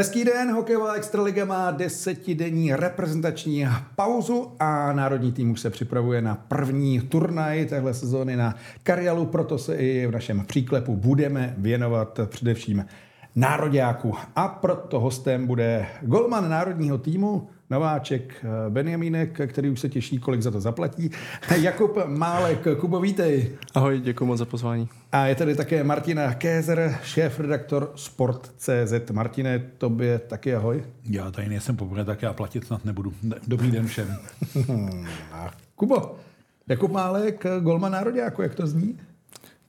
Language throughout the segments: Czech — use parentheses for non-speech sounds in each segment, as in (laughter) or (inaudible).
Hezký den, hokejová extraliga má desetidenní reprezentační pauzu a národní tým už se připravuje na první turnaj téhle sezóny na Karialu, proto se i v našem příklepu budeme věnovat především nároďáku. A proto hostem bude golman národního týmu, nováček eh, Benjamínek, který už se těší, kolik za to zaplatí. (laughs) Jakub Málek, Kubo, vítej. Ahoj, děkuji moc za pozvání. A je tady také Martina Kézer, šéf-redaktor Sport.cz. Martine, tobě taky ahoj. Já tady nejsem poprvé, tak já platit snad nebudu. Dobrý den všem. (laughs) A Kubo, Jakub Málek, golman nároďáku, jak to zní?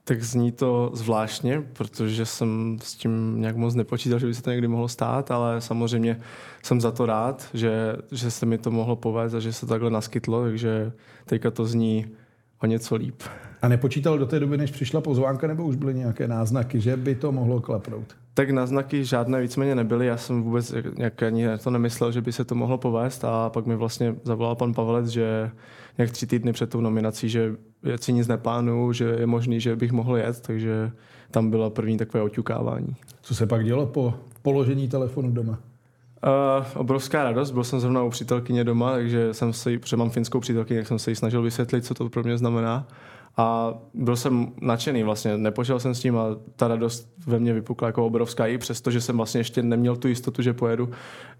Tak zní to zvláštně, protože jsem s tím nějak moc nepočítal, že by se to někdy mohlo stát, ale samozřejmě jsem za to rád, že, že se mi to mohlo povést a že se takhle naskytlo, takže teďka to zní o něco líp. A nepočítal do té doby, než přišla pozvánka, nebo už byly nějaké náznaky, že by to mohlo klapnout? Tak náznaky žádné víceméně nebyly, já jsem vůbec nějak ani to nemyslel, že by se to mohlo povést a pak mi vlastně zavolal pan Pavelec, že nějak tři týdny před tou nominací, že si nic neplánuju, že je možný, že bych mohl jet, takže tam bylo první takové oťukávání. Co se pak dělo po položení telefonu doma? Uh, obrovská radost, byl jsem zrovna u přítelkyně doma, takže jsem se, protože mám finskou přítelkyni, tak jsem se jí snažil vysvětlit, co to pro mě znamená. A byl jsem nadšený vlastně, nepočal jsem s tím a ta radost ve mně vypukla jako obrovská i přesto, že jsem vlastně ještě neměl tu jistotu, že pojedu,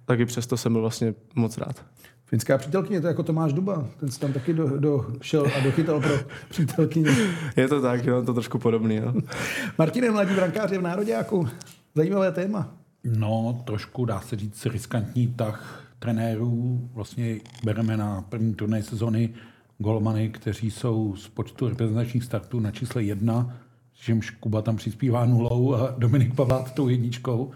tak i přesto jsem byl vlastně moc rád. Finská přítelkyně, to je jako Tomáš Duba, ten se tam taky do, do, šel a dochytal pro (laughs) přítelkyně. Je to tak, je to trošku podobný. No. (laughs) Martine, mladí brankáři v Nároďáku, zajímavé téma. No, trošku dá se říct riskantní tah trenérů. Vlastně bereme na první turnaj sezony golmany, kteří jsou z počtu reprezentačních startů na čísle jedna, čímž Kuba tam přispívá nulou a Dominik Pavlát tou jedničkou.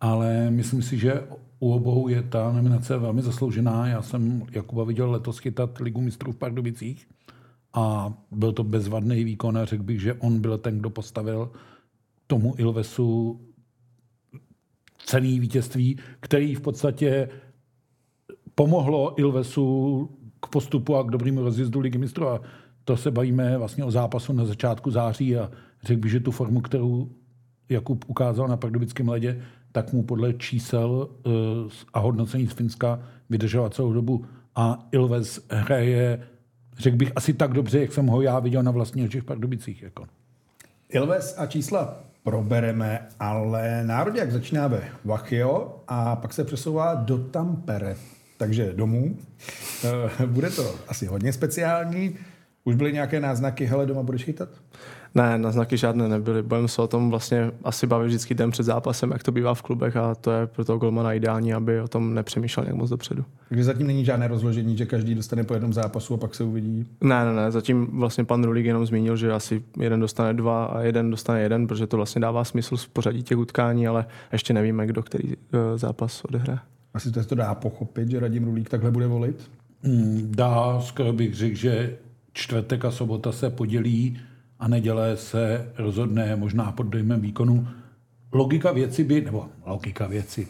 Ale myslím si, že u obou je ta nominace velmi zasloužená. Já jsem Jakuba viděl letos chytat Ligu mistrů v Pardubicích a byl to bezvadný výkon a řekl bych, že on byl ten, kdo postavil tomu Ilvesu cený vítězství, který v podstatě pomohlo Ilvesu k postupu a k dobrému rozjezdu Ligy mistrů. A to se bavíme vlastně o zápasu na začátku září a řekl bych, že tu formu, kterou Jakub ukázal na pardubickém ledě, tak mu podle čísel uh, a hodnocení z Finska vydržela celou dobu. A Ilves hraje, řekl bych, asi tak dobře, jak jsem ho já viděl na vlastní očích v Pardubicích. Jako. Ilves a čísla probereme, ale jak začíná ve Vachio a pak se přesouvá do Tampere, takže domů. Eh, bude to asi hodně speciální. Už byly nějaké náznaky, hele, doma budeš chytat? Ne, náznaky žádné nebyly. Budeme se o tom vlastně asi bavit vždycky den před zápasem, jak to bývá v klubech a to je pro toho golmana ideální, aby o tom nepřemýšlel nějak moc dopředu. Takže zatím není žádné rozložení, že každý dostane po jednom zápasu a pak se uvidí? Ne, ne, ne. Zatím vlastně pan Rulík jenom zmínil, že asi jeden dostane dva a jeden dostane jeden, protože to vlastně dává smysl v pořadí těch utkání, ale ještě nevíme, kdo který eh, zápas odehraje. Asi to, to dá pochopit, že Radim Rulík takhle bude volit? Mm, dá, skoro bych řekl, že čtvrtek a sobota se podělí a neděle se rozhodne možná pod dojmem výkonu. Logika věci by, nebo logika věci,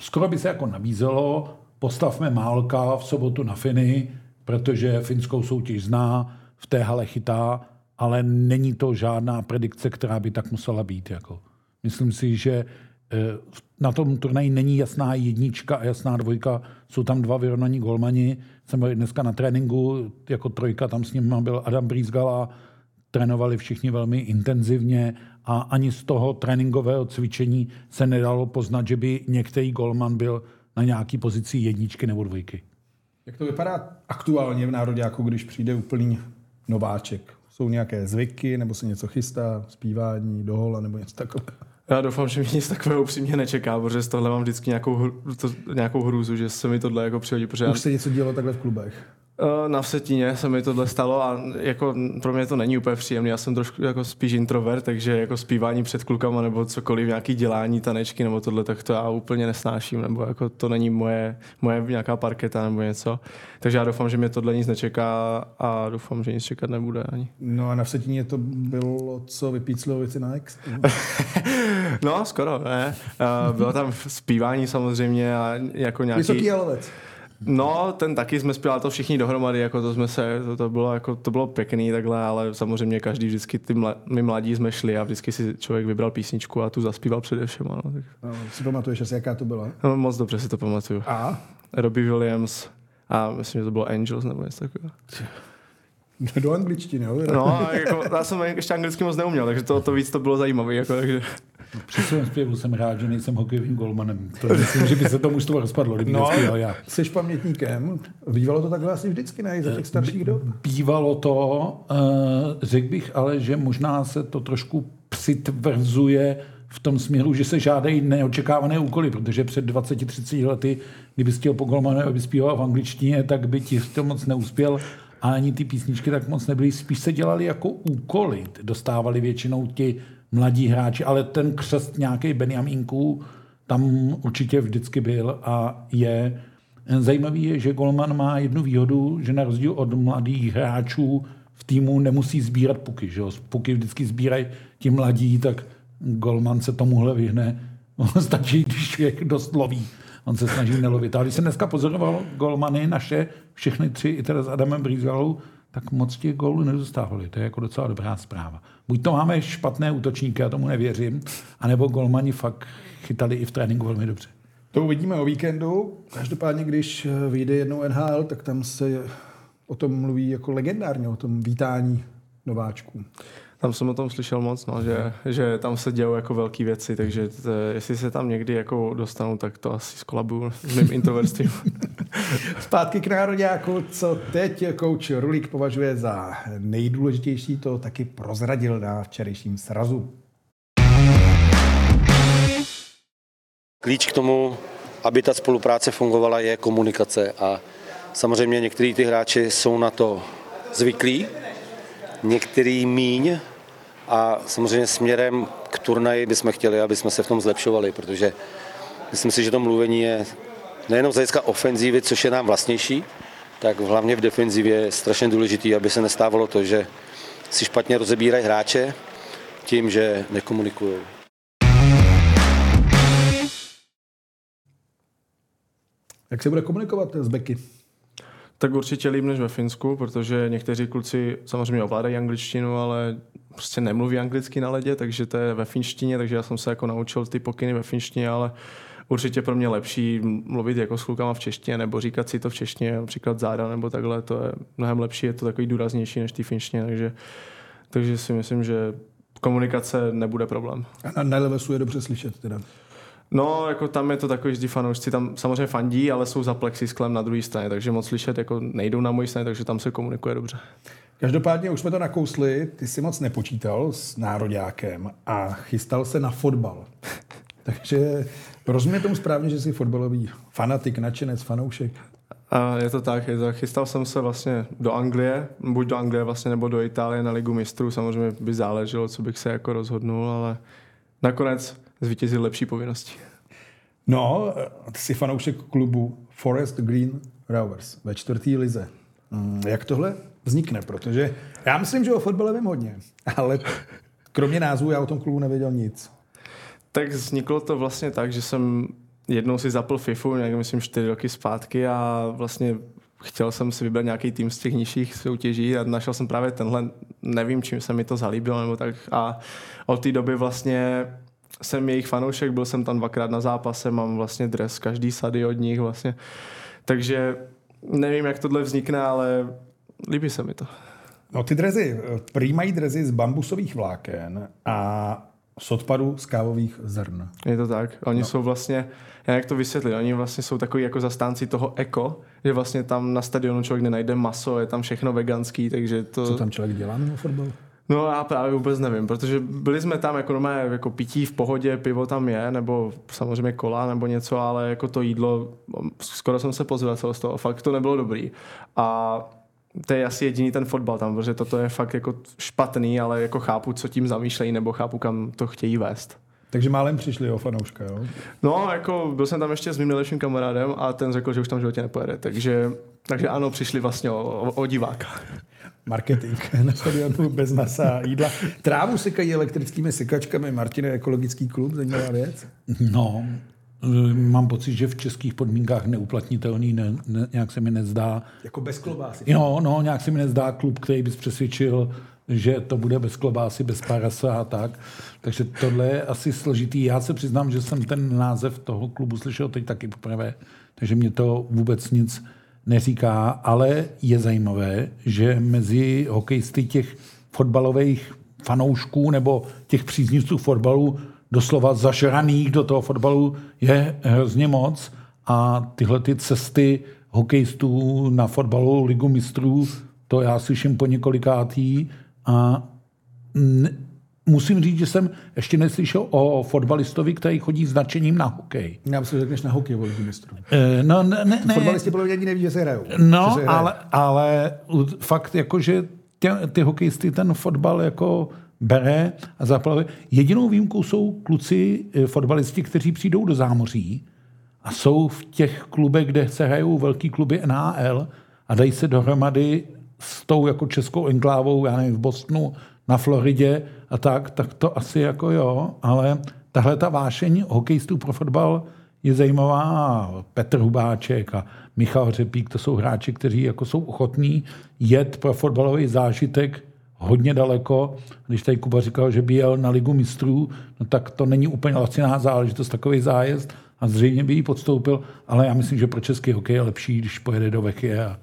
skoro by se jako nabízelo, postavme Málka v sobotu na Finy, protože finskou soutěž zná, v té hale chytá, ale není to žádná predikce, která by tak musela být. Jako. Myslím si, že eh, na tom turnaji není jasná jednička a jasná dvojka. Jsou tam dva vyrovnaní golmani. Jsem byl dneska na tréninku, jako trojka, tam s ním byl Adam Brízgala, trénovali všichni velmi intenzivně a ani z toho tréninkového cvičení se nedalo poznat, že by některý golman byl na nějaký pozici jedničky nebo dvojky. Jak to vypadá aktuálně v národě, jako když přijde úplný nováček? Jsou nějaké zvyky, nebo se něco chystá, zpívání, dohola nebo něco takového? Já doufám, že mě nic takového upřímně nečeká, protože z tohle mám vždycky nějakou, to, nějakou hrůzu, že se mi tohle jako přihodí. Protože Už se něco dělo takhle v klubech? Eh, na Vsetíně se mi tohle stalo a jako pro mě to není úplně příjemné. Já jsem trošku jako spíš introvert, takže jako zpívání před klukama nebo cokoliv, nějaký dělání, tanečky nebo tohle, tak to já úplně nesnáším, nebo jako to není moje, moje nějaká parketa nebo něco. Takže já doufám, že mě tohle nic nečeká a doufám, že nic čekat nebude ani. No a na Vsetíně to bylo co, vypít věci na ex? (laughs) no, skoro, ne. Uh, bylo tam zpívání samozřejmě a jako nějaký... Vysoký jalovec. No, ten taky jsme zpívali to všichni dohromady, jako to jsme se, to, to bylo, jako, to bylo pěkný takhle, ale samozřejmě každý vždycky, ty mla, my mladí jsme šli a vždycky si člověk vybral písničku a tu zaspíval především. No, tak. No, si pamatuješ asi, jaká to byla? No, moc dobře si to pamatuju. A? Robbie Williams a myslím, že to bylo Angels nebo něco takového. (laughs) Do angličtiny, jo? No, jako, já jsem (laughs) ještě anglicky moc neuměl, takže to, to víc to bylo zajímavé. Jako, takže... Při svém zpěvu jsem rád, že nejsem hokejovým golmanem. To myslím, že by se to mužstvo rozpadlo, kdyby no, já. Jsi pamětníkem. Bývalo to takhle asi vždycky, ne? Za těch starších dob? Bývalo to. Uh, řekl bych ale, že možná se to trošku přitvrzuje v tom směru, že se žádají neočekávané úkoly, protože před 20-30 lety, kdyby chtěl po golmanu, aby zpíval v angličtině, tak by ti to moc neuspěl a ani ty písničky tak moc nebyly. Spíš se dělali jako úkoly. Dostávali většinou ti mladí hráči, ale ten křest nějaký Benjamínků tam určitě vždycky byl a je. Zajímavý je, že Golman má jednu výhodu, že na rozdíl od mladých hráčů v týmu nemusí sbírat puky. Že jo? Puky vždycky sbírají ti mladí, tak Golman se tomuhle vyhne. (laughs) Stačí, když je dost loví. On se snaží nelovit. A když jsem dneska pozoroval golmany naše, všechny tři, i teda s Adamem Brizvalou, tak moc těch gólů nedostávali. To je jako docela dobrá zpráva. Buď to máme špatné útočníky, já tomu nevěřím, anebo golmani fakt chytali i v tréninku velmi dobře. To uvidíme o víkendu. Každopádně, když vyjde jednou NHL, tak tam se o tom mluví jako legendárně, o tom vítání nováčků. Tam jsem o tom slyšel moc, no, že, že tam se dějou jako velké věci, takže to, jestli se tam někdy jako dostanu, tak to asi skolabuju s mým introverstvím. (laughs) Zpátky k národňáku, co teď kouč Rulík považuje za nejdůležitější, to taky prozradil na včerejším srazu. Klíč k tomu, aby ta spolupráce fungovala, je komunikace a samozřejmě některý ty hráči jsou na to zvyklí, některý míň a samozřejmě směrem k turnaji bychom chtěli, aby jsme se v tom zlepšovali, protože myslím si, že to mluvení je nejenom z hlediska ofenzívy, což je nám vlastnější, tak hlavně v defenzivě je strašně důležitý, aby se nestávalo to, že si špatně rozebírají hráče tím, že nekomunikují. Jak se bude komunikovat s Beky? Tak určitě líp než ve Finsku, protože někteří kluci samozřejmě ovládají angličtinu, ale prostě nemluví anglicky na ledě, takže to je ve finštině, takže já jsem se jako naučil ty pokyny ve finštině, ale určitě pro mě lepší mluvit jako s klukama v češtině nebo říkat si to v češtině, například záda nebo takhle, to je mnohem lepší, je to takový důraznější než ty finštině, takže, takže si myslím, že komunikace nebude problém. A na Levesu je dobře slyšet teda. No, jako tam je to takový, že fanoušci tam samozřejmě fandí, ale jsou za plexisklem na druhé straně, takže moc slyšet jako nejdou na moji straně, takže tam se komunikuje dobře. Každopádně už jsme to nakousli, ty si moc nepočítal s nároďákem a chystal se na fotbal. (laughs) takže rozumím tomu správně, že jsi fotbalový fanatik, nadšenec, fanoušek. A je to tak, je to, chystal jsem se vlastně do Anglie, buď do Anglie vlastně, nebo do Itálie na ligu mistrů, samozřejmě by záleželo, co bych se jako rozhodnul, ale nakonec zvítězil lepší povinnosti. No, ty jsi fanoušek klubu Forest Green Rovers ve čtvrtý lize. Mm, jak tohle vznikne? Protože já myslím, že o fotbale vím hodně, ale kromě názvu já o tom klubu nevěděl nic. Tak vzniklo to vlastně tak, že jsem jednou si zapl FIFU, nějak myslím čtyři roky zpátky a vlastně chtěl jsem si vybrat nějaký tým z těch nižších soutěží a našel jsem právě tenhle, nevím, čím se mi to zalíbilo nebo tak a od té doby vlastně jsem jejich fanoušek, byl jsem tam dvakrát na zápase, mám vlastně dres každý sady od nich vlastně. Takže nevím, jak tohle vznikne, ale líbí se mi to. No ty drezy, prý mají drezy z bambusových vláken a z odpadu z kávových zrn. Je to tak. Oni no. jsou vlastně, já jak to vysvětlit, oni vlastně jsou takový jako zastánci toho eko, že vlastně tam na stadionu člověk nenajde maso, je tam všechno veganský, takže to... Co tam člověk dělá mimo fotbal? No já právě vůbec nevím, protože byli jsme tam jako normálně jako pití v pohodě, pivo tam je, nebo samozřejmě kola nebo něco, ale jako to jídlo, skoro jsem se pozvěl z toho, fakt to nebylo dobrý. A to je asi jediný ten fotbal tam, protože toto je fakt jako špatný, ale jako chápu, co tím zamýšlejí, nebo chápu, kam to chtějí vést. Takže málem přišli o fanouška, jo? No, jako byl jsem tam ještě s mým nejlepším kamarádem a ten řekl, že už tam v životě nepojede. Takže, takže ano, přišli vlastně o, o, o diváka. Marketing (laughs) na stadionu bez masa a jídla. Trávu sekají elektrickými sekačkami. Martin je ekologický klub, zajímavá věc. No, mám pocit, že v českých podmínkách neuplatnitelný, ne, ne, nějak se mi nezdá. Jako bez klobásy. Jo, no, nějak se mi nezdá klub, který bys přesvědčil, že to bude bez klobásy, bez parasa a tak. Takže tohle je asi složitý. Já se přiznám, že jsem ten název toho klubu slyšel teď taky poprvé, takže mě to vůbec nic neříká, ale je zajímavé, že mezi hokejisty těch fotbalových fanoušků nebo těch příznivců fotbalu doslova zažraných do toho fotbalu je hrozně moc a tyhle ty cesty hokejistů na fotbalu Ligu mistrů, to já slyším po několikátý a n- musím říct, že jsem ještě neslyšel o fotbalistovi, který chodí s nadšením na hokej. Já myslím, že řekneš na hokej, vole, mistrů. E, no, ne, ne, ne. Fotbalisti podle mě ani neví, že se hrajou. No, se hraje. ale, ale fakt jako, že ty, ty hokejisty ten fotbal jako bere a zaplavuje. Jedinou výjimkou jsou kluci, eh, fotbalisti, kteří přijdou do zámoří a jsou v těch klubech, kde se hrajou velký kluby NHL a dají se dohromady s tou jako českou enklávou, já nevím, v Bostonu, na Floridě a tak, tak to asi jako jo, ale tahle ta vášeň hokejistů pro fotbal je zajímavá. Petr Hubáček a Michal Řepík, to jsou hráči, kteří jako jsou ochotní jet pro fotbalový zážitek hodně daleko. Když tady Kuba říkal, že by jel na ligu mistrů, no tak to není úplně laciná záležitost, takový zájezd a zřejmě by ji podstoupil, ale já myslím, že pro český hokej je lepší, když pojede do Vechy a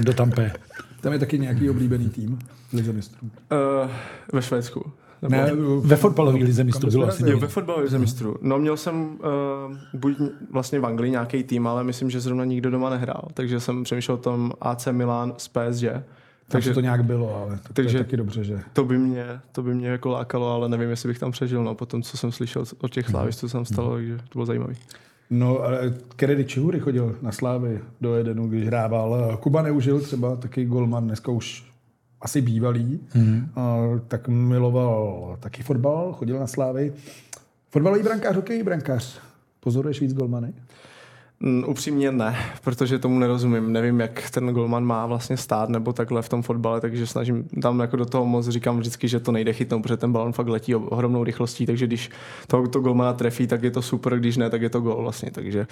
do Tampe. Tam je taky nějaký oblíbený tým Lize mistrů. Uh, ve Švédsku. Nebo... Ne, Ve fotbalové lize mistrů bylo asi? Jo, ve fotbalové zemistru. No měl jsem uh, buď vlastně v Anglii nějaký tým, ale myslím, že zrovna nikdo doma nehrál. Takže jsem přemýšlel o tom AC Milan z PSG. Takže to nějak bylo, ale to, takže, to je taky dobře, že... to by mě, to by mě jako lákalo, ale nevím, jestli bych tam přežil, no, po tom, co jsem slyšel od těch slávistů, co tam stalo, takže to bylo zajímavé. No, ale Kennedy Čihury chodil na Slávy do Edenu, když hrával. Kuba neužil třeba taky golman, dneska už asi bývalý, mm. a, tak miloval taky fotbal, chodil na Slávy. Fotbalový brankář, hokejový brankář. Pozoruješ víc golmany? Mm, upřímně ne, protože tomu nerozumím. Nevím, jak ten golman má vlastně stát nebo takhle v tom fotbale, takže snažím tam jako do toho moc říkám vždycky, že to nejde chytnout, protože ten balon fakt letí ohromnou rychlostí, takže když to, to golmana trefí, tak je to super, když ne, tak je to gol vlastně, takže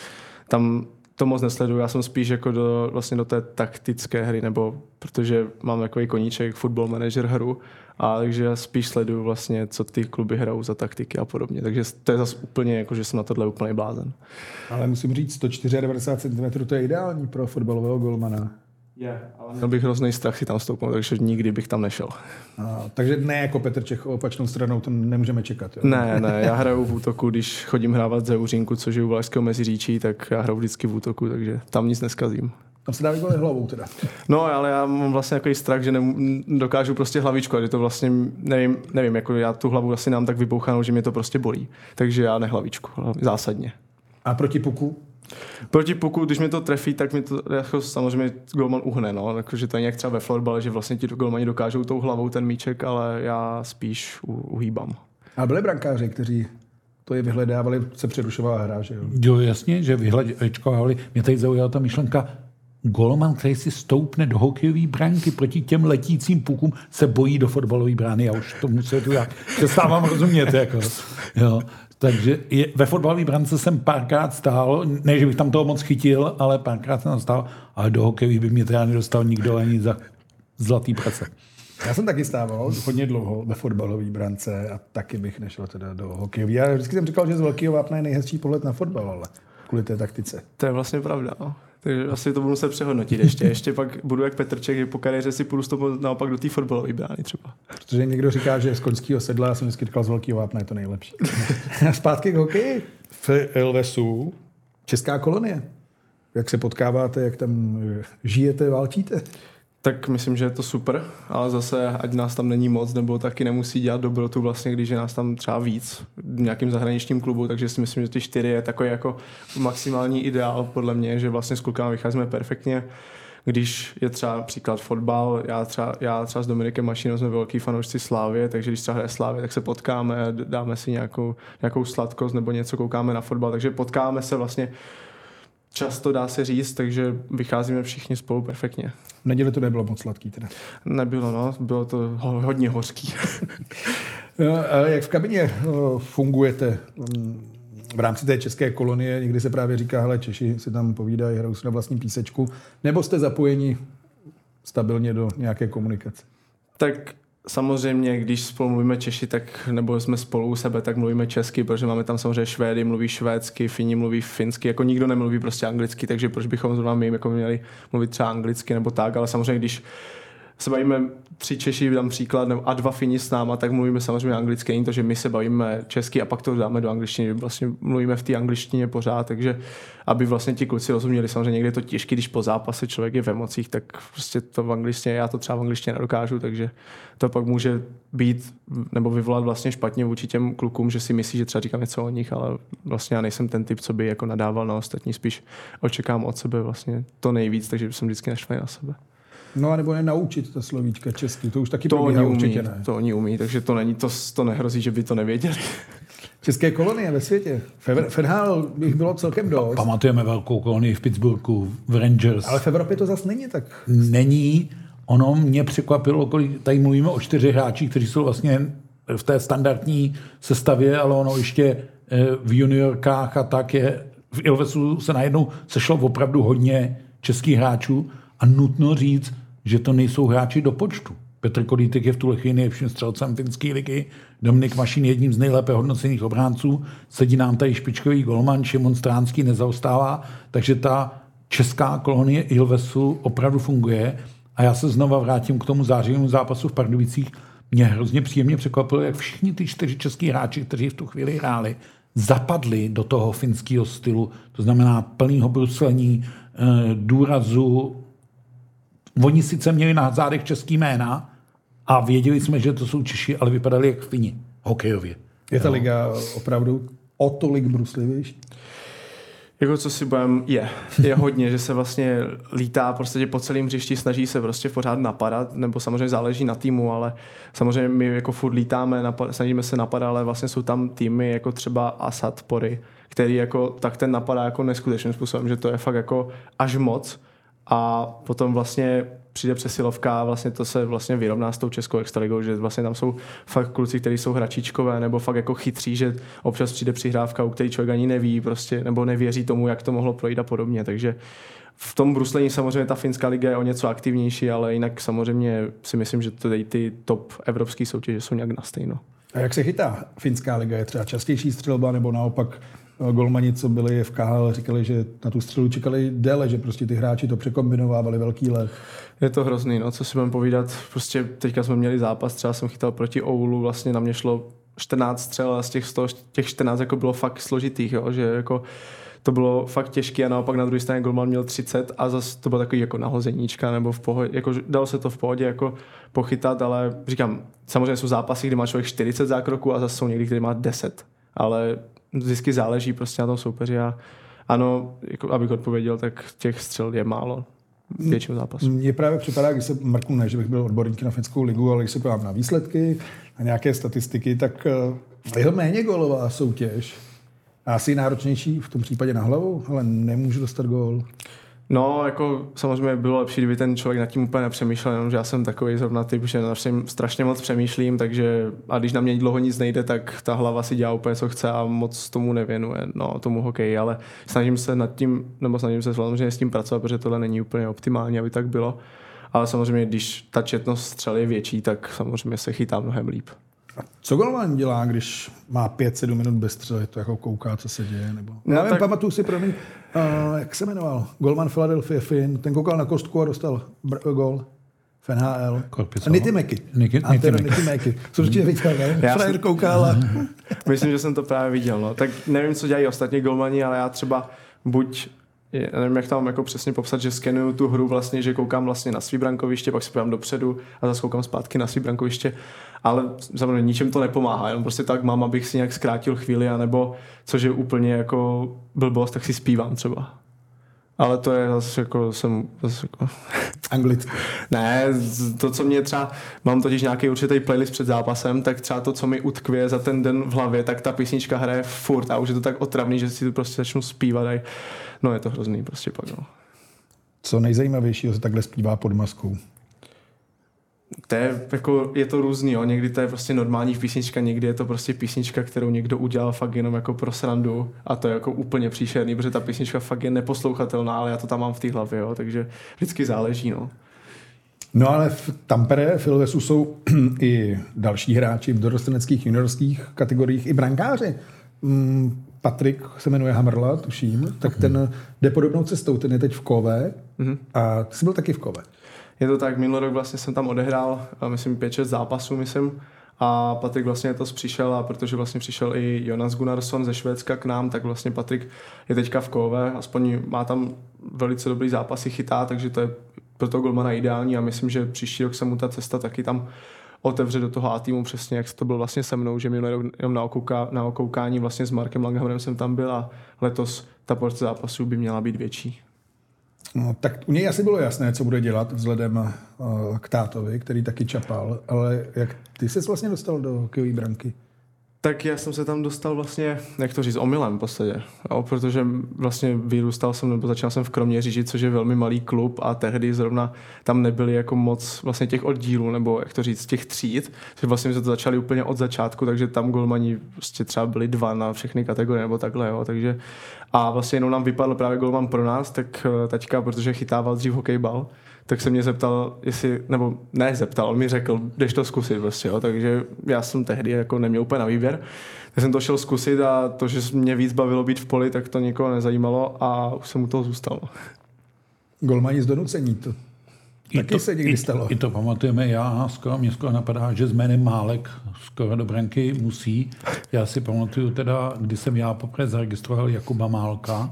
tam to moc nesleduju, já jsem spíš jako do, vlastně do té taktické hry, nebo protože mám takový koníček, football manager hru, a takže já spíš sleduju vlastně, co ty kluby hrajou za taktiky a podobně. Takže to je zase úplně jako, že jsem na tohle úplně blázen. Ale musím říct, 194 cm to je ideální pro fotbalového golmana. Je, ale měl bych hrozný strach si tam stoupnout, takže nikdy bych tam nešel. A, takže ne jako Petr Čech opačnou stranou, to nemůžeme čekat. Jo? Ne, ne, já hraju v útoku, když chodím hrávat ze Uřínku, což je u Valašského meziříčí, tak já hraju vždycky v útoku, takže tam nic neskazím. Tam se dá góly hlavou teda. No, ale já mám vlastně takový strach, že dokážu prostě hlavičku, a že to vlastně, nevím, nevím, jako já tu hlavu asi nám tak vybouchanou, že mě to prostě bolí. Takže já nehlavičku, zásadně. A proti puku? Proti puku, když mi to trefí, tak mi to jako samozřejmě golman uhne, no. Jako, že to je nějak třeba ve florbale, že vlastně ti golmani dokážou tou hlavou ten míček, ale já spíš uhýbám. A byli brankáři, kteří to je vyhledávali, se přerušovala hra, že jo? Jo, jasně, že vyhledečkovali. Mě tady zaujala ta myšlenka, golman, který si stoupne do hokejové bránky proti těm letícím pukům, se bojí do fotbalové brány. Já už tomu se tu já přestávám rozumět. Jako. Jo. Takže je, ve fotbalové brance jsem párkrát stál, ne, že bych tam toho moc chytil, ale párkrát jsem tam stál, ale do hokejový by mě teda nedostal nikdo ani za zlatý prase. Já jsem taky stával hodně dlouho ve fotbalové brance a taky bych nešel teda do hokejové. Já vždycky jsem říkal, že z velkého vápna je nejhezčí pohled na fotbal, ale kvůli té taktice. To je vlastně pravda, no. Takže asi to budu muset přehodnotit ještě. (laughs) Ještě pak budu jak Petrček, že po kariéře si půjdu stoupnout naopak do té fotbalové brány třeba. Protože někdo říká, že z koňského sedla, já jsem vždycky říkal, z velkého vápna je to nejlepší. (laughs) Zpátky k hokeji. V Elvesu, česká kolonie. Jak se potkáváte, jak tam žijete, válčíte? Tak myslím, že je to super, ale zase, ať nás tam není moc, nebo taky nemusí dělat dobrotu vlastně, když je nás tam třeba víc v nějakým zahraničním klubu, takže si myslím, že ty čtyři je takový jako maximální ideál podle mě, že vlastně s klukama vycházíme perfektně. Když je třeba příklad fotbal, já třeba, já třeba s Dominikem Mašinou jsme velký fanoušci Slávě, takže když třeba hraje Slávě, tak se potkáme, dáme si nějakou, nějakou sladkost nebo něco, koukáme na fotbal, takže potkáme se vlastně často dá se říct, takže vycházíme všichni spolu perfektně. V neděli to nebylo moc sladký teda. Nebylo, no, bylo to ho- hodně hořký. (laughs) A Jak v kabině eh, fungujete? V rámci té české kolonie někdy se právě říká, hele, Češi si tam povídají, hrajou si na vlastní písečku, nebo jste zapojeni stabilně do nějaké komunikace? Tak samozřejmě, když spolu mluvíme Češi, tak nebo jsme spolu u sebe, tak mluvíme česky, protože máme tam samozřejmě Švédy, mluví švédsky, Fini mluví finsky, jako nikdo nemluví prostě anglicky, takže proč bychom zrovna my jako měli mluvit třeba anglicky nebo tak, ale samozřejmě, když se bavíme tři Češi, dám příklad, a dva Fini s náma, tak mluvíme samozřejmě anglicky, není to, že my se bavíme česky a pak to dáme do angličtiny, vlastně mluvíme v té angličtině pořád, takže aby vlastně ti kluci rozuměli, samozřejmě někdy je to těžké, když po zápase člověk je v emocích, tak prostě to v angličtině, já to třeba v angličtině nedokážu, takže to pak může být nebo vyvolat vlastně špatně vůči těm klukům, že si myslí, že třeba říkám něco o nich, ale vlastně já nejsem ten typ, co by jako nadával na ostatní, spíš očekám od sebe vlastně to nejvíc, takže jsem vždycky naštvaný na sebe. No a nebo je naučit ta slovíčka česky, to už taky To oni umí, určitě ne. to oni umí, takže to není, to, to nehrozí, že by to nevěděli. (laughs) České kolonie ve světě. Fe- Fedhal bych bylo celkem dost, Pamatujeme velkou kolonii v Pittsburghu, v Rangers. ale v Evropě to zase není tak. Není. Ono mě překvapilo, kolik, tady mluvíme o čtyři hráči, kteří jsou vlastně v té standardní sestavě, ale ono ještě eh, v juniorkách a tak je, v Ilvesu se najednou sešlo opravdu hodně českých hráčů a nutno říct, že to nejsou hráči do počtu. Petr Kolítek je v tuhle chvíli nejlepším střelcem finské ligy, Dominik Mašín je jedním z nejlépe hodnocených obránců, sedí nám tady špičkový golman, Šimon Stránský nezaostává, takže ta česká kolonie Ilvesu opravdu funguje a já se znova vrátím k tomu zářivému zápasu v Pardubicích. Mě hrozně příjemně překvapilo, jak všichni ty čtyři český hráči, kteří v tu chvíli hráli, zapadli do toho finského stylu, to znamená plného bruslení, eh, důrazu. Oni sice měli na zádech český jména a věděli jsme, že to jsou Češi, ale vypadali jak Fini hokejově. Je ta liga opravdu o tolik bruslivější. Jako co si budem, je. Je hodně, že se vlastně lítá prostě po celém hřišti, snaží se prostě pořád napadat, nebo samozřejmě záleží na týmu, ale samozřejmě my jako furt lítáme, napad, snažíme se napadat, ale vlastně jsou tam týmy jako třeba Asad Pory, který jako, tak ten napadá jako neskutečným způsobem, že to je fakt jako až moc a potom vlastně přijde přesilovka a vlastně to se vlastně vyrovná s tou českou extraligou, že vlastně tam jsou fakt kluci, kteří jsou hračičkové nebo fakt jako chytří, že občas přijde přihrávka, u který člověk ani neví prostě, nebo nevěří tomu, jak to mohlo projít a podobně, takže v tom bruslení samozřejmě ta finská liga je o něco aktivnější, ale jinak samozřejmě si myslím, že tady ty top evropské soutěže jsou nějak na stejno. A jak se chytá finská liga? Je třeba častější střelba nebo naopak golmani, co byli v KHL, říkali, že na tu střelu čekali déle, že prostě ty hráči to překombinovávali velký let. Je to hrozný, no, co si budeme povídat. Prostě teďka jsme měli zápas, třeba jsem chytal proti Oulu, vlastně na mě šlo 14 střel a z těch, 100, těch 14 jako bylo fakt složitých, jo, že jako to bylo fakt těžké a naopak na druhé straně Golman měl 30 a zase to bylo takový jako nahozeníčka nebo v pohodě, jako dalo se to v pohodě jako pochytat, ale říkám, samozřejmě jsou zápasy, kdy má člověk 40 zákroků a zase jsou někdy, kdy má 10, ale vždycky záleží prostě na tom soupeři a ano, jako abych odpověděl, tak těch střel je málo většinu zápasu. Mně právě připadá, když se mrknu, ne, že bych byl odborník na finskou ligu, ale když se podívám na výsledky, na nějaké statistiky, tak eh, je to méně golová soutěž. Asi náročnější v tom případě na hlavu, ale nemůžu dostat gól. No, jako samozřejmě bylo lepší, kdyby ten člověk nad tím úplně nepřemýšlel, jenomže já jsem takový zrovna typ, že na všem strašně moc přemýšlím, takže a když na mě dlouho nic nejde, tak ta hlava si dělá úplně, co chce a moc tomu nevěnuje, no, tomu hokeji, ale snažím se nad tím, nebo snažím se samozřejmě s tím pracovat, protože tohle není úplně optimální, aby tak bylo. Ale samozřejmě, když ta četnost střel je větší, tak samozřejmě se chytá mnohem líp. Co golman dělá, když má 5-7 minut bez střely, to jako kouká, co se děje? Nebo... No, Já vím, tak- pamatuju si, promiň, uh, jak se jmenoval? Golman Philadelphia Finn, ten koukal na kostku a dostal br- gol v NHL. Nity Meky. Nity Meky. Co určitě viděl, ne? Já Frajer jsem- koukal a... (laughs) Myslím, že jsem to právě viděl. No. Tak nevím, co dělají ostatní golmani, ale já třeba buď je, nevím, jak tam jako přesně popsat, že skenuju tu hru vlastně, že koukám vlastně na svý brankoviště, pak se podívám dopředu a zase koukám zpátky na svý brankoviště, ale samozřejmě ničem to nepomáhá, jenom prostě tak mám, abych si nějak zkrátil chvíli, anebo což je úplně jako blbost, tak si zpívám třeba. Ale to je zase jako, jsem zase jako, (laughs) Anglicky. ne, to, co mě třeba, mám totiž nějaký určitý playlist před zápasem, tak třeba to, co mi utkvě za ten den v hlavě, tak ta písnička hraje furt a už je to tak otravný, že si to prostě začnu zpívat. A no je to hrozný prostě pak, no. Co nejzajímavějšího se takhle zpívá pod maskou? To je, jako, je to různý, jo. někdy to je prostě normální písnička, někdy je to prostě písnička, kterou někdo udělal fakt jenom jako pro srandu a to je jako úplně příšerný, protože ta písnička fakt je neposlouchatelná, ale já to tam mám v té hlavě, jo. takže vždycky záleží. No. No ale v Tampere, v Ilvesu jsou (clears throat) i další hráči v dorosteneckých juniorských kategoriích, i brankáři. Mm, Patrik se jmenuje Hamrla, tuším, tak ten jde podobnou cestou, ten je teď v Kové mm-hmm. a ty jsi byl taky v Kové. Je to tak, minulý rok vlastně jsem tam odehrál, myslím, 5-6 zápasů, myslím, a Patrik vlastně to přišel a protože vlastně přišel i Jonas Gunnarsson ze Švédska k nám, tak vlastně Patrik je teďka v Kove, aspoň má tam velice dobrý zápasy, chytá, takže to je pro toho golmana ideální a myslím, že příští rok se mu ta cesta taky tam otevře do toho A týmu přesně, jak to byl vlastně se mnou, že minulý rok jenom na, okouká, na okoukání vlastně s Markem Langhammerem jsem tam byl a letos ta porce zápasů by měla být větší. No, tak u něj asi bylo jasné, co bude dělat vzhledem uh, k tátovi, který taky čapal, ale jak ty jsi vlastně dostal do hokejové branky? Tak já jsem se tam dostal vlastně, jak to říct, omylem v podstatě, jo, protože vlastně vyrůstal jsem, nebo začal jsem v Kroměříži, což je velmi malý klub a tehdy zrovna tam nebyly jako moc vlastně těch oddílů, nebo jak to říct, těch tříd, že vlastně jsme to začali úplně od začátku, takže tam golmani prostě třeba byli dva na všechny kategorie nebo takhle, jo, takže a vlastně jenom nám vypadl právě golman pro nás, tak eh, taťka, protože chytával dřív hokejbal, tak se mě zeptal, jestli, nebo ne zeptal, on mi řekl, jdeš to zkusit vlastně, jo, takže já jsem tehdy jako neměl úplně na výběr, tak jsem to šel zkusit a to, že mě víc bavilo být v poli, tak to nikoho nezajímalo a už jsem u toho zůstal. Golmani z donucení, to I taky to, se někdy stalo. I, I to pamatujeme, já skoro, mě skoro napadá, že s jménem Málek skoro do branky musí. Já si pamatuju teda, když jsem já poprvé zaregistroval Jakuba Málka,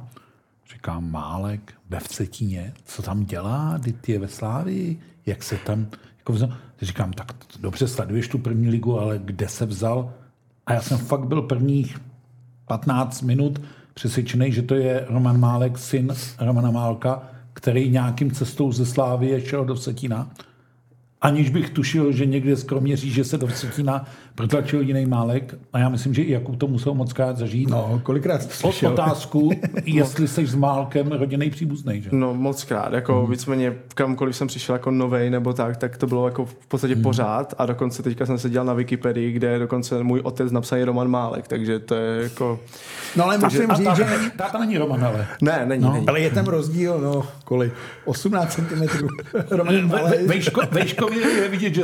Říkám, Málek ve Vcetíně, co tam dělá, ty je ve Slávii, jak se tam jako vzal. Říkám, tak dobře, sleduješ tu první ligu, ale kde se vzal? A já jsem fakt byl prvních 15 minut přesvědčený, že to je Roman Málek, syn Romana Málka, který nějakým cestou ze Slávie šel do Vsetína aniž bych tušil, že někde z Kroměří, že se do Vsetína protlačil jiný málek. A já myslím, že i Jakub to musel moc krát zažít. No, kolikrát slyšel. Otázku, (laughs) jestli jsi s Málkem rodinný příbuzný. Že? No, moc krát. Jako hmm. víceméně kamkoliv jsem přišel jako novej nebo tak, tak to bylo jako v podstatě hmm. pořád. A dokonce teďka jsem se dělal na Wikipedii, kde dokonce můj otec napsal Roman Málek, takže to je jako... No ale musím říct, že... Táta není Roman, ale... Ne, není, no, není. Ale je tam rozdíl, no, kolik? 18 cm. Roman Málek. Vejško, vejško je, je vidět, že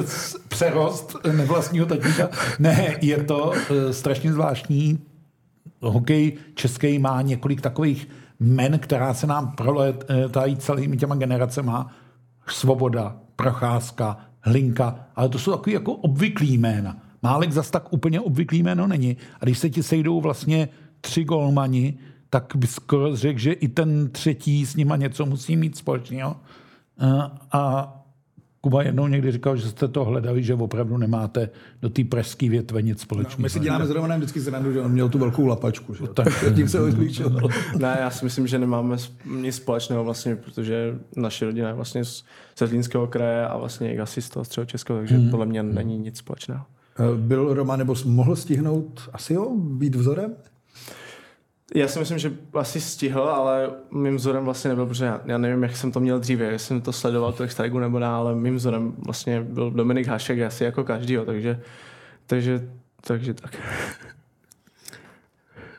přerost nevlastního tatínka. Ne, je to uh, strašně zvláštní. Hokej český má několik takových men, která se nám proletají celými těma generacema. Svoboda, Procházka, Hlinka, ale to jsou takový jako obvyklý jména. Málek zas tak úplně obvyklý jméno není. A když se ti sejdou vlastně tři golmani, tak by skoro řekl, že i ten třetí s nima něco musí mít společného. A Kuba jednou někdy říkal, že jste to hledali, že opravdu nemáte do té pražské větve nic společného. No, my si děláme s Romanem vždycky zradu, že on měl tu velkou lapačku. Že? Tak, (laughs) tím se odlíčil. ne, já si myslím, že nemáme nic společného vlastně, protože naše rodina je vlastně z Zlínského kraje a vlastně asi z toho středo Českého, takže hmm. podle mě není nic společného. Eh, byl Roman, nebo mohl stihnout asi jo, být vzorem? Já si myslím, že asi stihl, ale mým vzorem vlastně nebyl, protože já, já nevím, jak jsem to měl dříve, jestli jsem to sledoval tu extraigu nebo ne, ale mým vzorem vlastně byl Dominik Hašek asi jako každýho, takže, takže, takže tak.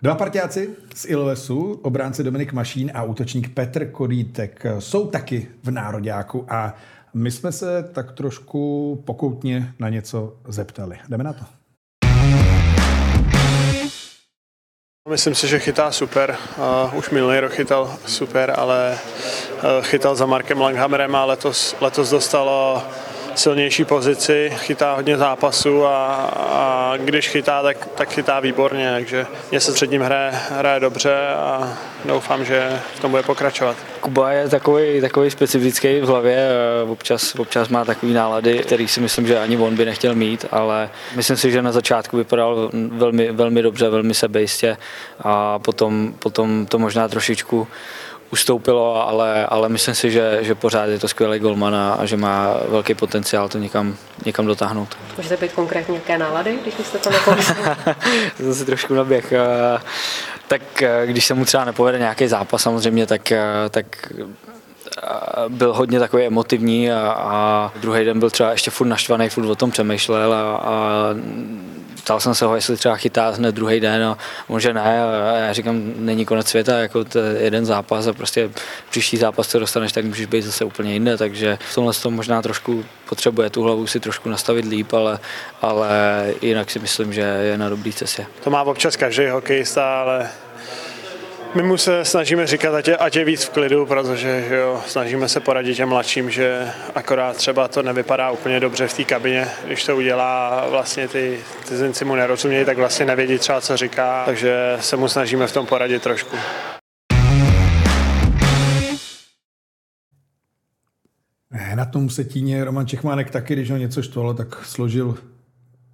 Dva partiáci z Ilvesu, obránce Dominik Mašín a útočník Petr Kodítek jsou taky v Nároďáku a my jsme se tak trošku pokoutně na něco zeptali. Jdeme na to. Myslím si, že chytá super. Už minulý rok chytal super, ale uh, chytal za Markem Langhammerem a letos, letos dostalo silnější pozici, chytá hodně zápasů a, a když chytá, tak, tak chytá výborně, takže mě se před ním hraje, hraje dobře a doufám, že v tom bude pokračovat. Kuba je takový, takový specifický v hlavě, občas, občas má takový nálady, který si myslím, že ani on by nechtěl mít, ale myslím si, že na začátku vypadal velmi, velmi dobře, velmi sebejistě a potom, potom to možná trošičku ustoupilo, ale, ale myslím si, že, že pořád je to skvělý golman a, že má velký potenciál to někam, někam dotáhnout. Můžete být konkrétně nějaké nálady, když jste to nepovedli? (laughs) to si trošku naběh. Eh, tak eh, když se mu třeba nepovede nějaký zápas samozřejmě, tak, eh, tak byl hodně takový emotivní a, a druhý den byl třeba ještě furt naštvaný, furt o tom přemýšlel a, a ptal jsem se ho, jestli třeba chytá hned druhý den a on, že ne a já říkám, není konec světa, jako to je jeden zápas a prostě příští zápas, co dostaneš, tak můžeš být zase úplně jinde, takže v tomhle tom možná trošku potřebuje tu hlavu si trošku nastavit líp, ale, ale jinak si myslím, že je na dobrý cestě. To má občas každý hokejista, ale my mu se snažíme říkat, ať je, ať je víc v klidu, protože že jo, snažíme se poradit těm mladším, že akorát třeba to nevypadá úplně dobře v té kabině, když to udělá vlastně ty cizinci mu nerozumějí, tak vlastně nevědí třeba, co říká, takže se mu snažíme v tom poradit trošku. Na tom se tíně Roman Čechmánek taky, když ho něco štvalo, tak složil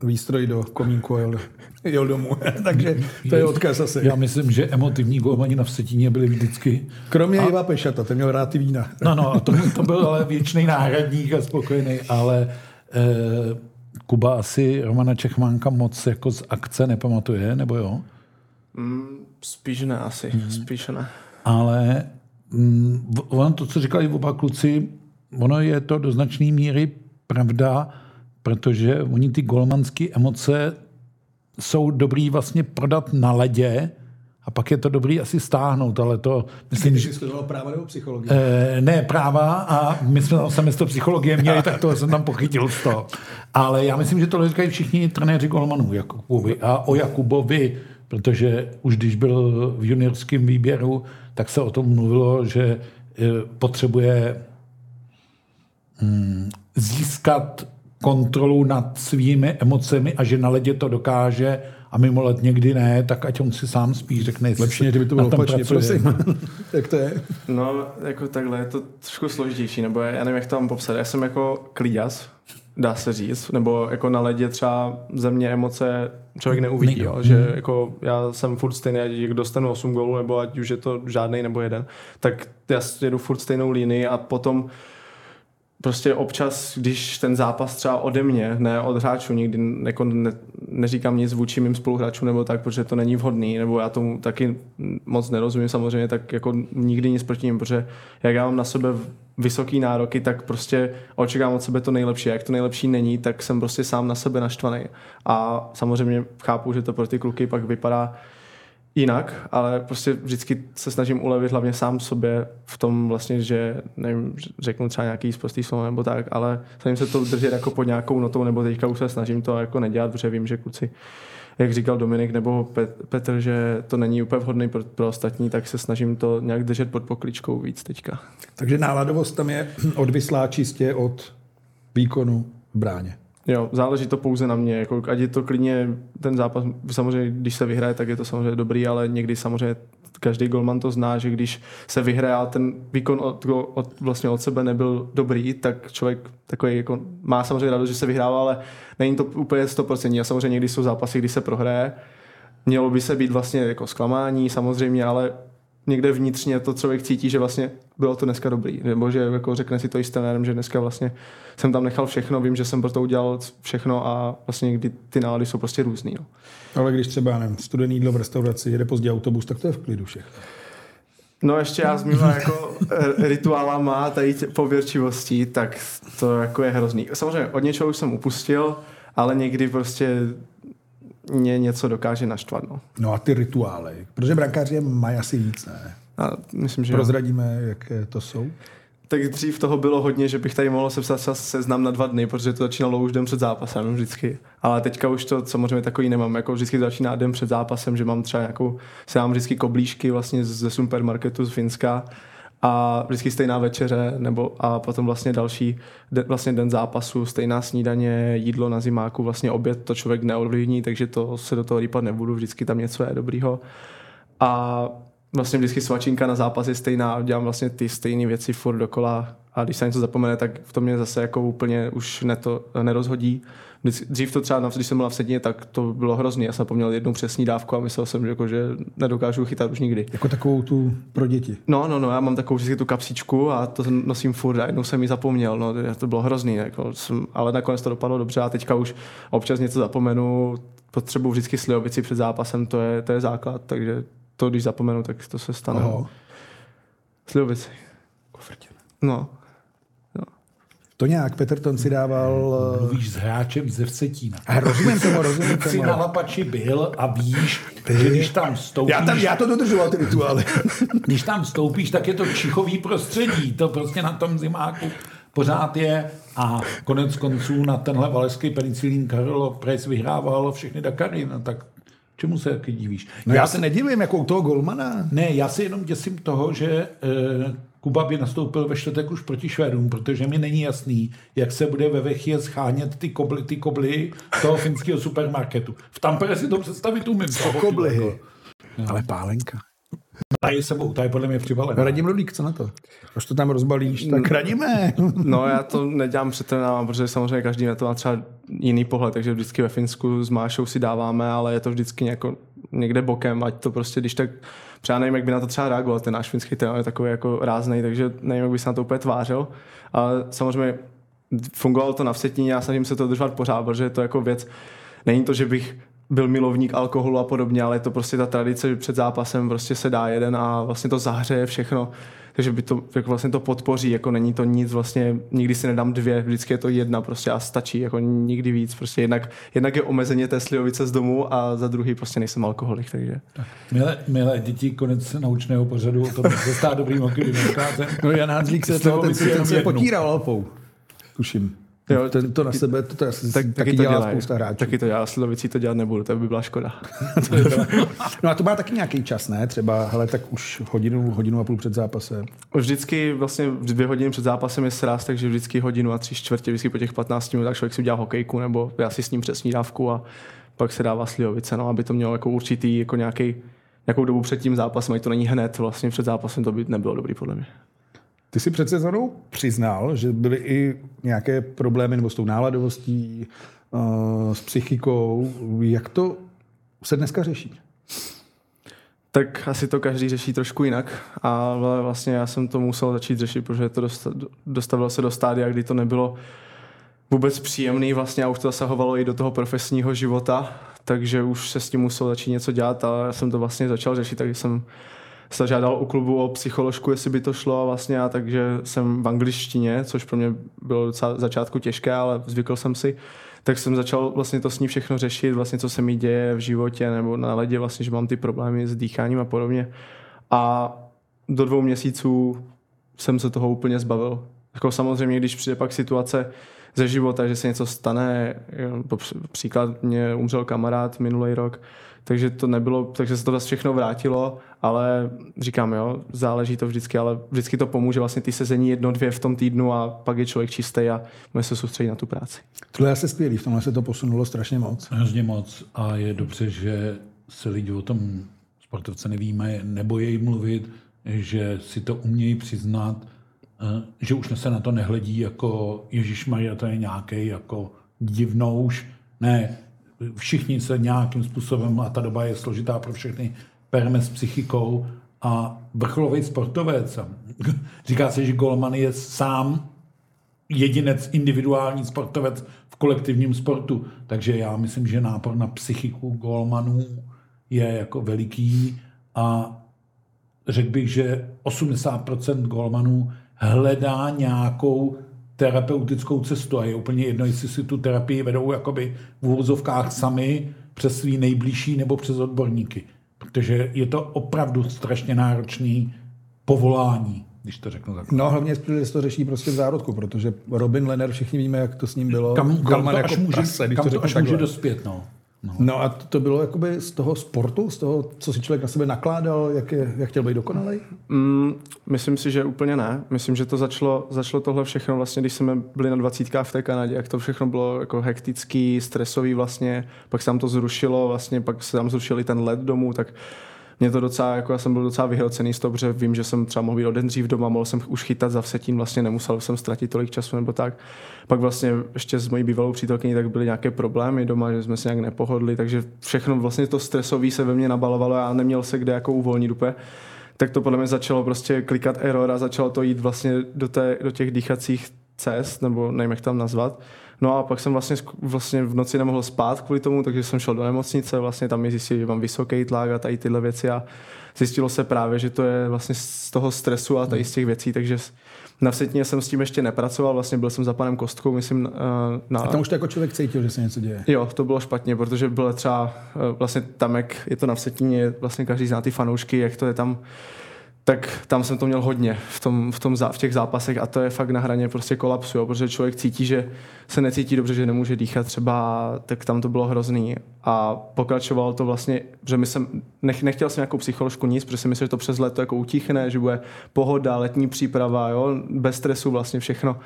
výstroj do komínku a jel, (laughs) jel domů. (laughs) Takže to je odkaz asi. Já myslím, že emotivní golmani na Vsetíně byli vždycky. Kromě a... Iva Pešata, ten měl rád ty vína. (laughs) No, no, to, to byl ale věčný náhradník a spokojený, ale eh, Kuba asi Romana Čechmánka moc jako z akce nepamatuje, nebo jo? Mm, spíš ne asi, mm. spíš ne. Ale mm, ono to, co říkali oba kluci, ono je to do značné míry pravda, protože oni ty golmanské emoce jsou dobrý vlastně prodat na ledě, a pak je to dobrý asi stáhnout, ale to... Myslím, že jsi práva nebo psychologie? E, ne, práva a my jsme sami to psychologie měli, tak to jsem tam pochytil z toho. Ale já myslím, že to říkají všichni trenéři golmanů Jakubovi a o Jakubovi, protože už když byl v juniorském výběru, tak se o tom mluvilo, že e, potřebuje mm, získat kontrolu nad svými emocemi a že na ledě to dokáže a mimo let někdy ne, tak ať on si sám spíš řekne, Lepší, kdyby to bylo opačně, prosím. (laughs) jak to je? No, jako takhle je to trošku složitější, nebo já nevím, jak to mám popsat. Já jsem jako kliděs, dá se říct, nebo jako na ledě třeba ze mě emoce člověk neuvidí, jo, že hmm. jako já jsem furt stejný, ať dostanu 8 gólů, nebo ať už je to žádný nebo jeden, tak já jedu furt stejnou línii a potom prostě občas, když ten zápas třeba ode mě, ne od hráčů, nikdy jako ne, neříkám nic vůči mým spoluhráčům nebo tak, protože to není vhodný, nebo já tomu taky moc nerozumím samozřejmě, tak jako nikdy nic proti ním, protože jak já mám na sebe vysoký nároky, tak prostě očekávám od sebe to nejlepší. A jak to nejlepší není, tak jsem prostě sám na sebe naštvaný. A samozřejmě chápu, že to pro ty kluky pak vypadá jinak, ale prostě vždycky se snažím ulevit hlavně sám sobě v tom vlastně, že nevím, řeknu třeba nějaký zprostý slovo nebo tak, ale snažím se to držet jako pod nějakou notou, nebo teďka už se snažím to jako nedělat, protože vím, že kluci jak říkal Dominik nebo Petr, že to není úplně vhodný pro, pro ostatní, tak se snažím to nějak držet pod pokličkou víc teďka. Takže náladovost tam je odvislá čistě od výkonu v bráně. Jo, záleží to pouze na mě. Jako, ať je to klidně ten zápas, samozřejmě, když se vyhraje, tak je to samozřejmě dobrý, ale někdy samozřejmě každý golman to zná, že když se vyhraje a ten výkon od, od, vlastně od sebe nebyl dobrý, tak člověk takový jako, má samozřejmě radost, že se vyhrává, ale není to úplně 100%. A samozřejmě někdy jsou zápasy, kdy se prohraje. Mělo by se být vlastně jako zklamání samozřejmě, ale někde vnitřně to člověk cítí, že vlastně bylo to dneska dobrý, nebo že jako řekne si to i s trenérem, že dneska vlastně jsem tam nechal všechno, vím, že jsem pro to udělal všechno a vlastně někdy ty nálady jsou prostě různý. No. Ale když třeba, nevím, studený jídlo v restauraci, jede pozdě autobus, tak to je v klidu všechno. No ještě já s (laughs) mýma jako eh, rituálama a tady pověrčivostí, tak to jako je hrozný. Samozřejmě od něčeho už jsem upustil, ale někdy prostě mě něco dokáže naštvat. No, no a ty rituály, protože brankáři mají asi víc, ne? A myslím, že Prozradíme, jo. jaké to jsou? Tak dřív toho bylo hodně, že bych tady mohl sepsat seznam na dva dny, protože to začínalo už den před zápasem vždycky. Ale teďka už to samozřejmě takový nemám. Jako vždycky začíná den před zápasem, že mám třeba nějakou, se mám vždycky koblížky vlastně ze supermarketu z Finska a vždycky stejná večeře, nebo a potom vlastně další den, vlastně den zápasu, stejná snídaně, jídlo na zimáku, vlastně oběd to člověk neovlivní, takže to se do toho rýpat nebudu, vždycky tam něco je dobrýho. A vlastně vždycky svačinka na zápas je stejná, dělám vlastně ty stejné věci furt dokola a když se něco zapomene, tak v tom mě zase jako úplně už ne to, nerozhodí. Dřív to třeba, když jsem byl v Sedně, tak to bylo hrozný. Já jsem zapomněl jednu přesní dávku a myslel jsem, že, jako, že nedokážu chytat už nikdy. Jako takovou tu pro děti? No, no, no, já mám takovou vždycky tu kapsičku a to nosím furt a jednou jsem ji zapomněl. No, to bylo hrozný, jako jsem, ale nakonec to dopadlo dobře a teďka už občas něco zapomenu, potřebuji vždycky slivovici před zápasem, to je, to je základ, takže to, když zapomenu, tak to se stane. Slivovici. Kofrtě. No, To nějak, Peterton si dával... eh, Mluvíš s hráčem ze Vsetína. A rozumím tomu, (laughs) rozumím Jsi tomu. na Lapači byl a víš, že když tam vstoupíš, Já, tam, já to dodržoval, ty rituály. (laughs) když tam vstoupíš, tak je to čichový prostředí. To prostě na tom zimáku pořád je. A konec konců na tenhle valeský penicilín Karlo Price vyhrával všechny Dakary. No tak čemu se taky divíš? No já se nedivím, jako u toho golmana. Ne, já se jenom děsím toho, že eh, Kuba by nastoupil ve čtvrtek už proti Švédům, protože mi není jasný, jak se bude ve Vechě schánět ty kobly, ty kobly toho finského supermarketu. V Tampere si to představit umím. Co Koblihy. Ale pálenka. A je sebou, ta je podle mě přibalená. Radim Ludvík, co na to? Až to tam rozbalíš, tak radíme. No já to nedělám přetrénávám, protože samozřejmě každý na to má třeba jiný pohled, takže vždycky ve Finsku s Mášou si dáváme, ale je to vždycky nějako, někde bokem, ať to prostě, když tak, třeba nevím, jak by na to třeba reagoval, ten náš finský trenér je takový jako ráznej, takže nevím, jak by se na to úplně tvářil, ale samozřejmě fungovalo to na vsetíně a snažím se to držovat pořád, protože je to jako věc, není to, že bych byl milovník alkoholu a podobně, ale je to prostě ta tradice, že před zápasem prostě se dá jeden a vlastně to zahřeje všechno. Takže by to jako vlastně to podpoří, jako není to nic vlastně, nikdy si nedám dvě, vždycky je to jedna prostě a stačí, jako nikdy víc, prostě jednak, jednak je omezeně té slivovice z domu a za druhý prostě nejsem alkoholik, takže. Milé, milé děti, konec naučného pořadu o tom, jak se stát dobrým brankářem. No Jan Hanzlík se, Jste to, ten, se- potíral Alpou. Tuším. Jo, ten to na sebe, to, to asi Tak, taky, taky, to dělá dělají. spousta hráčů. Taky to dělá, slivovicí to dělat nebudu, to by byla škoda. (laughs) No a to má taky nějaký čas, ne? Třeba, hele, tak už hodinu, hodinu a půl před zápasem. Vždycky vlastně dvě hodiny před zápasem je sraz, takže vždycky hodinu a tři čtvrtě, vždycky po těch 15 minutách člověk si udělá hokejku, nebo já si s ním přesní dávku a pak se dává slivovice, no, aby to mělo jako určitý, jako nějaký, nějakou dobu před tím zápasem, ať to není hned, vlastně před zápasem to by nebylo dobrý podle mě. Ty si před sezónou přiznal, že byly i nějaké problémy nebo s tou náladovostí, uh, s psychikou. Jak to se dneska řeší? Tak asi to každý řeší trošku jinak, ale vlastně já jsem to musel začít řešit, protože to dosta, dostavilo se do stádia, kdy to nebylo vůbec příjemný vlastně a už to zasahovalo i do toho profesního života, takže už se s tím musel začít něco dělat a já jsem to vlastně začal řešit, takže jsem se žádal u klubu o psycholožku, jestli by to šlo a vlastně a takže jsem v angličtině, což pro mě bylo docela začátku těžké, ale zvykl jsem si, tak jsem začal vlastně to s ní všechno řešit, vlastně co se mi děje v životě nebo na ledě, vlastně, že mám ty problémy s dýcháním a podobně. A do dvou měsíců jsem se toho úplně zbavil. Jako samozřejmě, když přijde pak situace ze života, že se něco stane, jo, příklad mě umřel kamarád minulý rok, takže to nebylo, takže se to zase všechno vrátilo, ale říkám, jo, záleží to vždycky, ale vždycky to pomůže vlastně ty sezení jedno, dvě v tom týdnu a pak je člověk čistý a může se soustředit na tu práci. Tohle je asi skvělý, v tomhle se to posunulo strašně moc. Hrozně moc a je dobře, že se lidi o tom sportovce nevíme, nebojí mluvit, že si to umějí přiznat, eh, že už se na to nehledí jako Ježíš Maria, to je nějaký jako divnouš. Ne, všichni se nějakým způsobem, a ta doba je složitá pro všechny, pereme s psychikou a vrcholový sportovec. (laughs) Říká se, že golman je sám jedinec, individuální sportovec v kolektivním sportu. Takže já myslím, že nápor na psychiku golmanů je jako veliký a řekl bych, že 80% golmanů hledá nějakou terapeutickou cestu a je úplně jedno, jestli si tu terapii vedou jakoby v úvozovkách sami přes svý nejbližší nebo přes odborníky. Protože je to opravdu strašně náročný povolání, když to řeknu takhle. No hlavně že se to řeší prostě v zárodku, protože Robin Lenner, všichni víme, jak to s ním bylo. Kam, kam to jako až může, prase, když kam to řeknu až může dospět, no. No. No a to bylo jakoby z toho sportu, z toho, co si člověk na sebe nakládal, jak, je, jak chtěl být dokonalý? Mm, myslím si, že úplně ne. Myslím, že to začalo, začalo tohle všechno vlastně, když jsme byli na dvacítkách v té Kanadě, jak to všechno bylo jako hektický, stresový vlastně, pak se tam to zrušilo, vlastně pak se tam zrušil i ten let domů, tak mě to docela, jako já jsem byl docela vyhrocený z toho, protože vím, že jsem třeba mohl být o den dřív doma, mohl jsem už chytat za vsetín, vlastně nemusel jsem ztratit tolik času nebo tak. Pak vlastně ještě s mojí bývalou přítelkyní tak byly nějaké problémy doma, že jsme se nějak nepohodli, takže všechno vlastně to stresové se ve mně nabalovalo a neměl se kde jako uvolnit úplně tak to podle mě začalo prostě klikat error a začalo to jít vlastně do, té, do těch dýchacích cest, nebo nevím, jak tam nazvat. No a pak jsem vlastně, vlastně v noci nemohl spát kvůli tomu, takže jsem šel do nemocnice, vlastně tam mi zjistili, že mám vysoký tlak a tady tyhle věci a zjistilo se právě, že to je vlastně z toho stresu a tady z těch věcí, takže na Vsetně jsem s tím ještě nepracoval, vlastně byl jsem za panem Kostkou, myslím, eh, na... A tam už to jako člověk cítil, že se něco děje. Jo, to bylo špatně, protože bylo třeba eh, vlastně tam, jak je to na Vsetíně, vlastně každý zná ty fanoušky, jak to je tam tak tam jsem to měl hodně v, tom, v, tom, v těch zápasech a to je fakt na hraně prostě kolapsu, jo, protože člověk cítí, že se necítí dobře, že nemůže dýchat třeba, tak tam to bylo hrozný a pokračovalo to vlastně, že my jsem, nech, nechtěl jsem nějakou psycholožku nic, protože si myslím, že to přes leto jako utichne, že bude pohoda, letní příprava, jo, bez stresu vlastně všechno.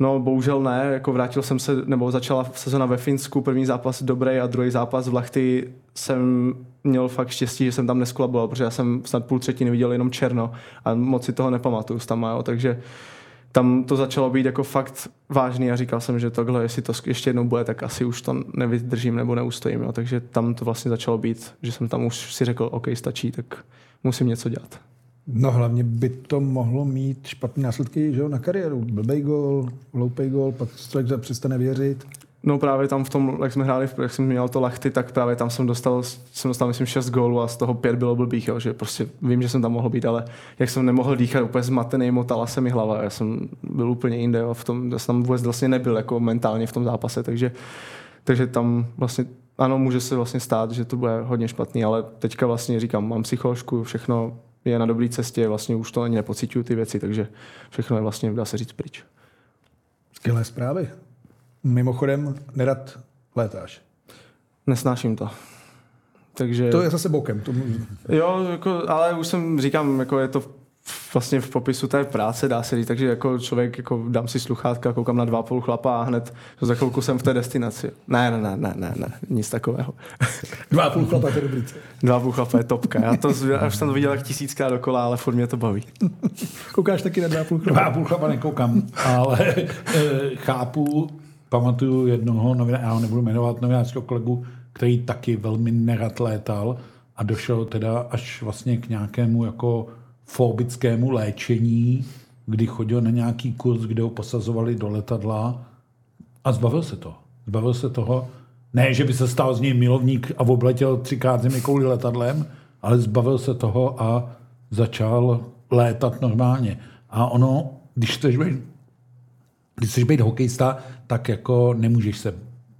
No, bohužel ne, jako vrátil jsem se, nebo začala sezona ve Finsku, první zápas dobrý a druhý zápas v Lachty jsem měl fakt štěstí, že jsem tam neskolaboval, protože já jsem snad půl třetiny viděl jenom černo a moc si toho nepamatuju tam, jo, takže tam to začalo být jako fakt vážný a říkal jsem, že tohle, jestli to ještě jednou bude, tak asi už to nevydržím nebo neustojím. Jo. Takže tam to vlastně začalo být, že jsem tam už si řekl, OK, stačí, tak musím něco dělat. No hlavně by to mohlo mít špatné následky že jo, na kariéru. Blbej gol, hloupej gol, pak člověk přestane věřit. No právě tam v tom, jak jsme hráli, jak jsem měl to lachty, tak právě tam jsem dostal, jsem dostal myslím 6 gólů a z toho 5 bylo blbých, jo, že prostě vím, že jsem tam mohl být, ale jak jsem nemohl dýchat, úplně zmatený, motala se mi hlava, já jsem byl úplně jinde, jo, v tom, já jsem tam vůbec vlastně nebyl jako mentálně v tom zápase, takže, takže tam vlastně ano, může se vlastně stát, že to bude hodně špatný, ale teďka vlastně říkám, mám psycholožku, všechno je na dobré cestě, vlastně už to ani nepocituju ty věci, takže všechno je vlastně, dá se říct, pryč. Skvělé zprávy. Mimochodem, nerad létáš. Nesnáším to. Takže... To je zase bokem. To. Jo, jako, ale už jsem, říkám, jako je to vlastně v popisu té práce, dá se říct, takže jako člověk, jako dám si sluchátka, koukám na dva půl chlapa a hned za chvilku jsem v té destinaci. Ne, ne, ne, ne, ne, ne nic takového. (laughs) Dva půl chlapa, to je dobrý. Dva půl chlapa je topka. Já to už jsem to viděl jak tisíckrát dokola, ale furt mě to baví. (laughs) Koukáš taky na dva půl chlapa? Dva půl chlapa nekoukám, ale (laughs) e, chápu, pamatuju jednoho novináře, já ho nebudu jmenovat, novinářského kolegu, který taky velmi nerad létal a došel teda až vlastně k nějakému jako fobickému léčení, kdy chodil na nějaký kurz, kde ho posazovali do letadla a zbavil se to. Zbavil se toho, ne, že by se stal z něj milovník a obletěl třikrát zemi kouli letadlem, ale zbavil se toho a začal létat normálně. A ono, když chceš být, když chceš být hokejista, tak jako nemůžeš se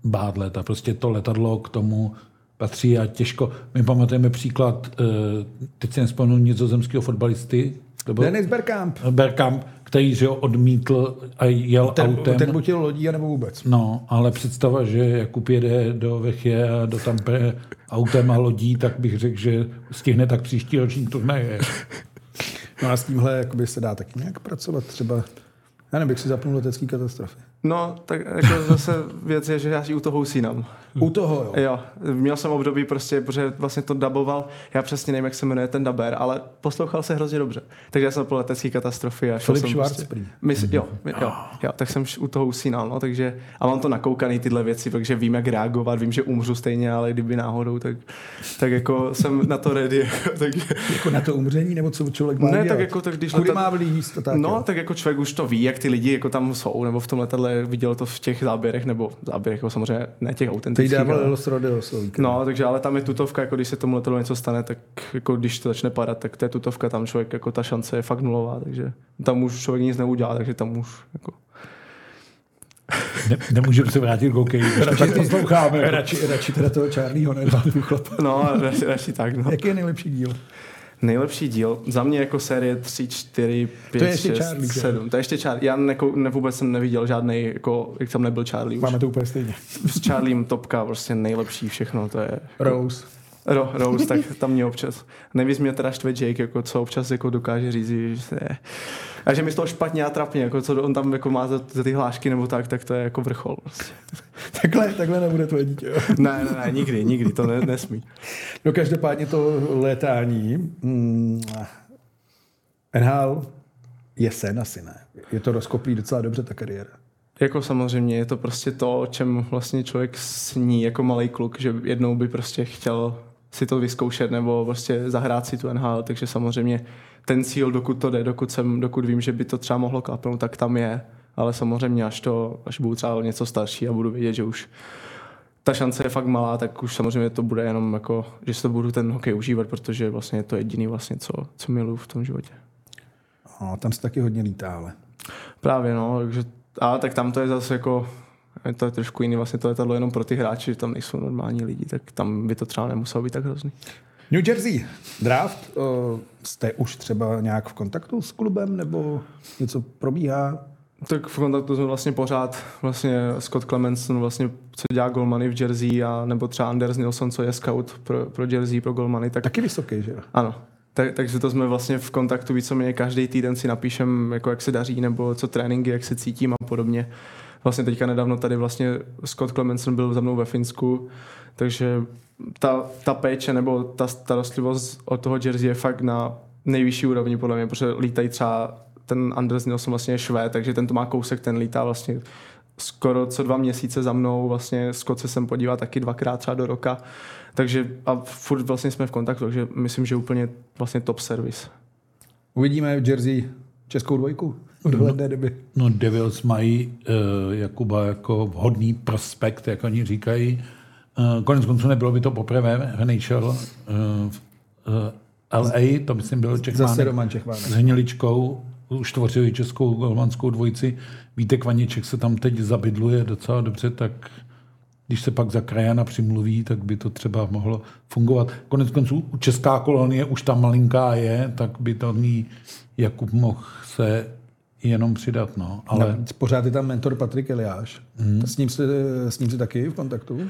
bát létat. Prostě to letadlo k tomu patří a těžko. My pamatujeme příklad, eh, teď si nespomenu nizozemského fotbalisty, to byl Dennis Bergkamp. Bergkamp, který že ho odmítl a jel ten, autem. Ten buď lodí, nebo vůbec. No, ale představa, že Jakub jede do Vechě a do Tampere autem a lodí, tak bych řekl, že stihne tak příští ročník turnaje. No a s tímhle jakoby se dá taky nějak pracovat třeba já nevím, bych si zapnul letecký katastrofy. No, tak jako zase věc je, že já si u toho usínám. U toho, jo? Jo, měl jsem období prostě, protože vlastně to duboval, já přesně nevím, jak se jmenuje ten daber, ale poslouchal se hrozně dobře. Takže já jsem po letecké katastrofy a šel Filip jsem Schwarz, prostě, mysl, jo, jo, jo, tak jsem u toho usínal, no, takže, a mám to nakoukaný tyhle věci, takže vím, jak reagovat, vím, že umřu stejně, ale kdyby náhodou, tak, tak jako jsem na to ready. (laughs) takže... Jako na to umření, nebo co člověk má Ne, dělat? tak jako, tak když Kudy má vlíst, tak No, jo. tak jako člověk už to ví, jak ty lidi jako tam jsou, nebo v tom letadle viděl to v těch záběrech, nebo záběrech, jako samozřejmě ne těch Teď dával ale- Los Rodeos. No, takže ale tam je tutovka, jako když se tomu letadlu něco stane, tak jako když to začne padat, tak to je tutovka, tam člověk, jako ta šance je fakt nulová, takže tam už člověk nic neudělá, takže tam už jako... Ne, nemůžeme se vrátit k hokeji, když to tak posloucháme. Radši, radši teda toho Charlieho, ne chlapa. No, radši, radši tak, no. Jaký je nejlepší díl? Nejlepší díl, za mě jako série 3, 4, 5, To je ještě 6, Charlie, že? 7. To je ještě Charlie. Já neko, ne, vůbec jsem neviděl žádný, jako, jak tam nebyl Charlie už. Máme to úplně stejně. S Charliem topka, prostě nejlepší všechno, to je... Rose. Ro, Rose, tak tam mě občas. Nejvíc mě teda štve Jake, jako co občas jako dokáže říct, že se je. A že mi z toho špatně a trapně, jako co on tam jako má za, za ty hlášky nebo tak, tak to je jako vrchol. Prostě. (laughs) Takhle, takhle nebude tvoje dítě. Jo. (laughs) Ne, ne, ne, nikdy, nikdy, to ne, nesmí. No každopádně to létání. Mm, NHL je sen asi ne. Je to rozkoplý docela dobře ta kariéra. Jako samozřejmě je to prostě to, o čem vlastně člověk sní jako malý kluk, že jednou by prostě chtěl si to vyzkoušet nebo prostě zahrát si tu NHL, takže samozřejmě ten cíl, dokud to jde, dokud, jsem, dokud vím, že by to třeba mohlo klapnout, tak tam je. ale samozřejmě až to, až budu třeba něco starší a budu vědět, že už ta šance je fakt malá, tak už samozřejmě to bude jenom jako, že se to budu ten hokej užívat, protože vlastně je to jediný vlastně, co, co miluju v tom životě. A tam se taky hodně lítá, ale. Právě no, takže, a tak tam to je zase jako, je to je trošku jiný, vlastně to letadlo jenom pro ty hráči, že tam nejsou normální lidi, tak tam by to třeba nemuselo být tak hrozný. New Jersey, draft, o, jste už třeba nějak v kontaktu s klubem, nebo něco probíhá? Tak v kontaktu jsme vlastně pořád, vlastně Scott Clemenson, vlastně, co dělá golmany v Jersey, a nebo třeba Anders Nilsson, co je scout pro, pro Jersey, pro golmany. Tak, Taky vysoký, že jo? ano. Tak, takže to jsme vlastně v kontaktu víceméně každý týden si napíšem, jako jak se daří, nebo co tréninky, jak se cítím a podobně. Vlastně teďka nedávno tady vlastně Scott Clemenson byl za mnou ve Finsku, takže ta, ta péče nebo ta starostlivost od toho Jersey je fakt na nejvyšší úrovni podle mě, protože lítají třeba ten Anders Nilsson vlastně je švéd, takže ten to má kousek, ten lítá vlastně skoro co dva měsíce za mnou, vlastně Scott se sem podívá taky dvakrát třeba do roka, takže a furt vlastně jsme v kontaktu, takže myslím, že úplně vlastně top service. Uvidíme v Jersey českou dvojku v dohledné době. No Devils mají uh, Jakuba jako vhodný prospekt, jak oni říkají. Uh, konec konců nebylo by to poprvé v NHL. Uh, uh, LA, to myslím byl Čechmánek. Zase Roman Čechmánek. S Hniličkou už tvořili českou golmanskou dvojici. Vítek Vaniček se tam teď zabydluje docela dobře, tak když se pak za krajana přimluví, tak by to třeba mohlo fungovat. Konec konců česká kolonie už tam malinká je, tak by to ní Jakub mohl se jenom přidat. No. Ale Ale pořád je tam mentor Patrik Eliáš. Hmm. S, ním jste, s ním jste taky v kontaktu? Uh,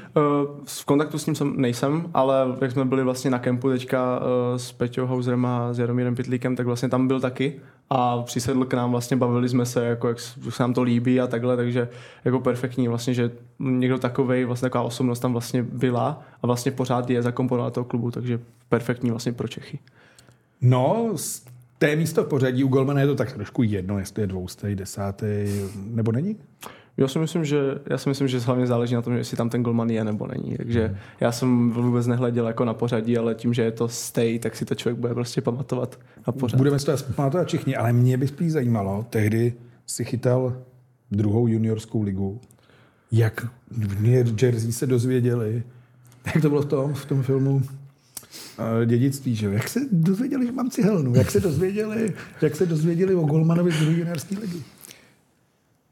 v kontaktu s ním jsem nejsem, ale jak jsme byli vlastně na kempu teďka uh, s Peťou Hauserem a s Jaromírem Pitlíkem, tak vlastně tam byl taky a přisedl k nám, vlastně bavili jsme se, jako jak se nám to líbí a takhle, takže jako perfektní vlastně, že někdo takovej, vlastně taková osobnost tam vlastně byla a vlastně pořád je zakomponovat toho klubu, takže perfektní vlastně pro Čechy. No, z té místo v pořadí u Golmana je to tak trošku jedno, jestli je dvoustý, desátý, nebo není? Já si myslím, že, já si myslím, že hlavně záleží na tom, jestli tam ten golman je nebo není. Takže já jsem vůbec nehleděl jako na pořadí, ale tím, že je to stay, tak si to člověk bude prostě pamatovat na pořad. Budeme si to pamatovat všichni, ale mě by spíš zajímalo, tehdy si chytal druhou juniorskou ligu. Jak v New Jersey se dozvěděli, jak to bylo v tom, v tom filmu dědictví, že? Jak se dozvěděli, že mám cihelnu? Jak se dozvěděli, jak se dozvěděli o Golmanovi z druhé juniorské ligy?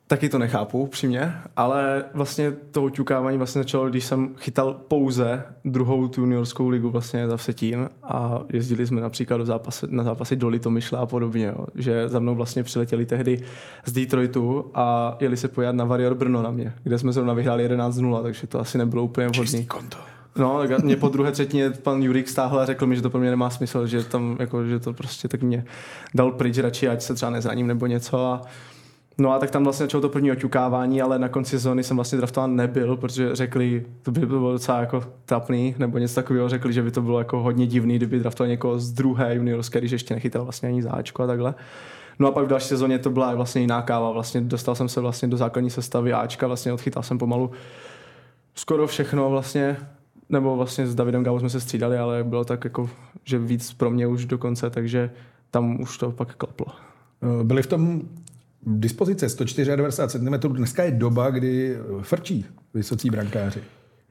Taky to nechápu, přímě, ale vlastně to ťukávání vlastně začalo, když jsem chytal pouze druhou tu juniorskou ligu vlastně za Vsetín a jezdili jsme například do zápasy, na zápasy do Litomyšle a podobně, jo. že za mnou vlastně přiletěli tehdy z Detroitu a jeli se pojat na Varior Brno na mě, kde jsme zrovna vyhráli 11-0, takže to asi nebylo úplně vhodný. konto. No, tak mě po druhé třetině pan Jurik stáhl a řekl mi, že to pro mě nemá smysl, že tam jako, že to prostě tak mě dal pryč radši, ať se třeba nezraním nebo něco a No a tak tam vlastně začalo to první oťukávání, ale na konci sezóny jsem vlastně draftován nebyl, protože řekli, to by bylo docela jako trapný, nebo něco takového, řekli, že by to bylo jako hodně divný, kdyby draftoval někoho z druhé juniorské, když ještě nechytal vlastně ani záčko a takhle. No a pak v další sezóně to byla vlastně jiná káva, vlastně dostal jsem se vlastně do základní sestavy Ačka, vlastně odchytal jsem pomalu skoro všechno vlastně, nebo vlastně s Davidem Gavou jsme se střídali, ale bylo tak jako, že víc pro mě už dokonce, takže tam už to pak klaplo. Eh, Byli v tom dispozice 194 cm. Dneska je doba, kdy frčí vysocí brankáři.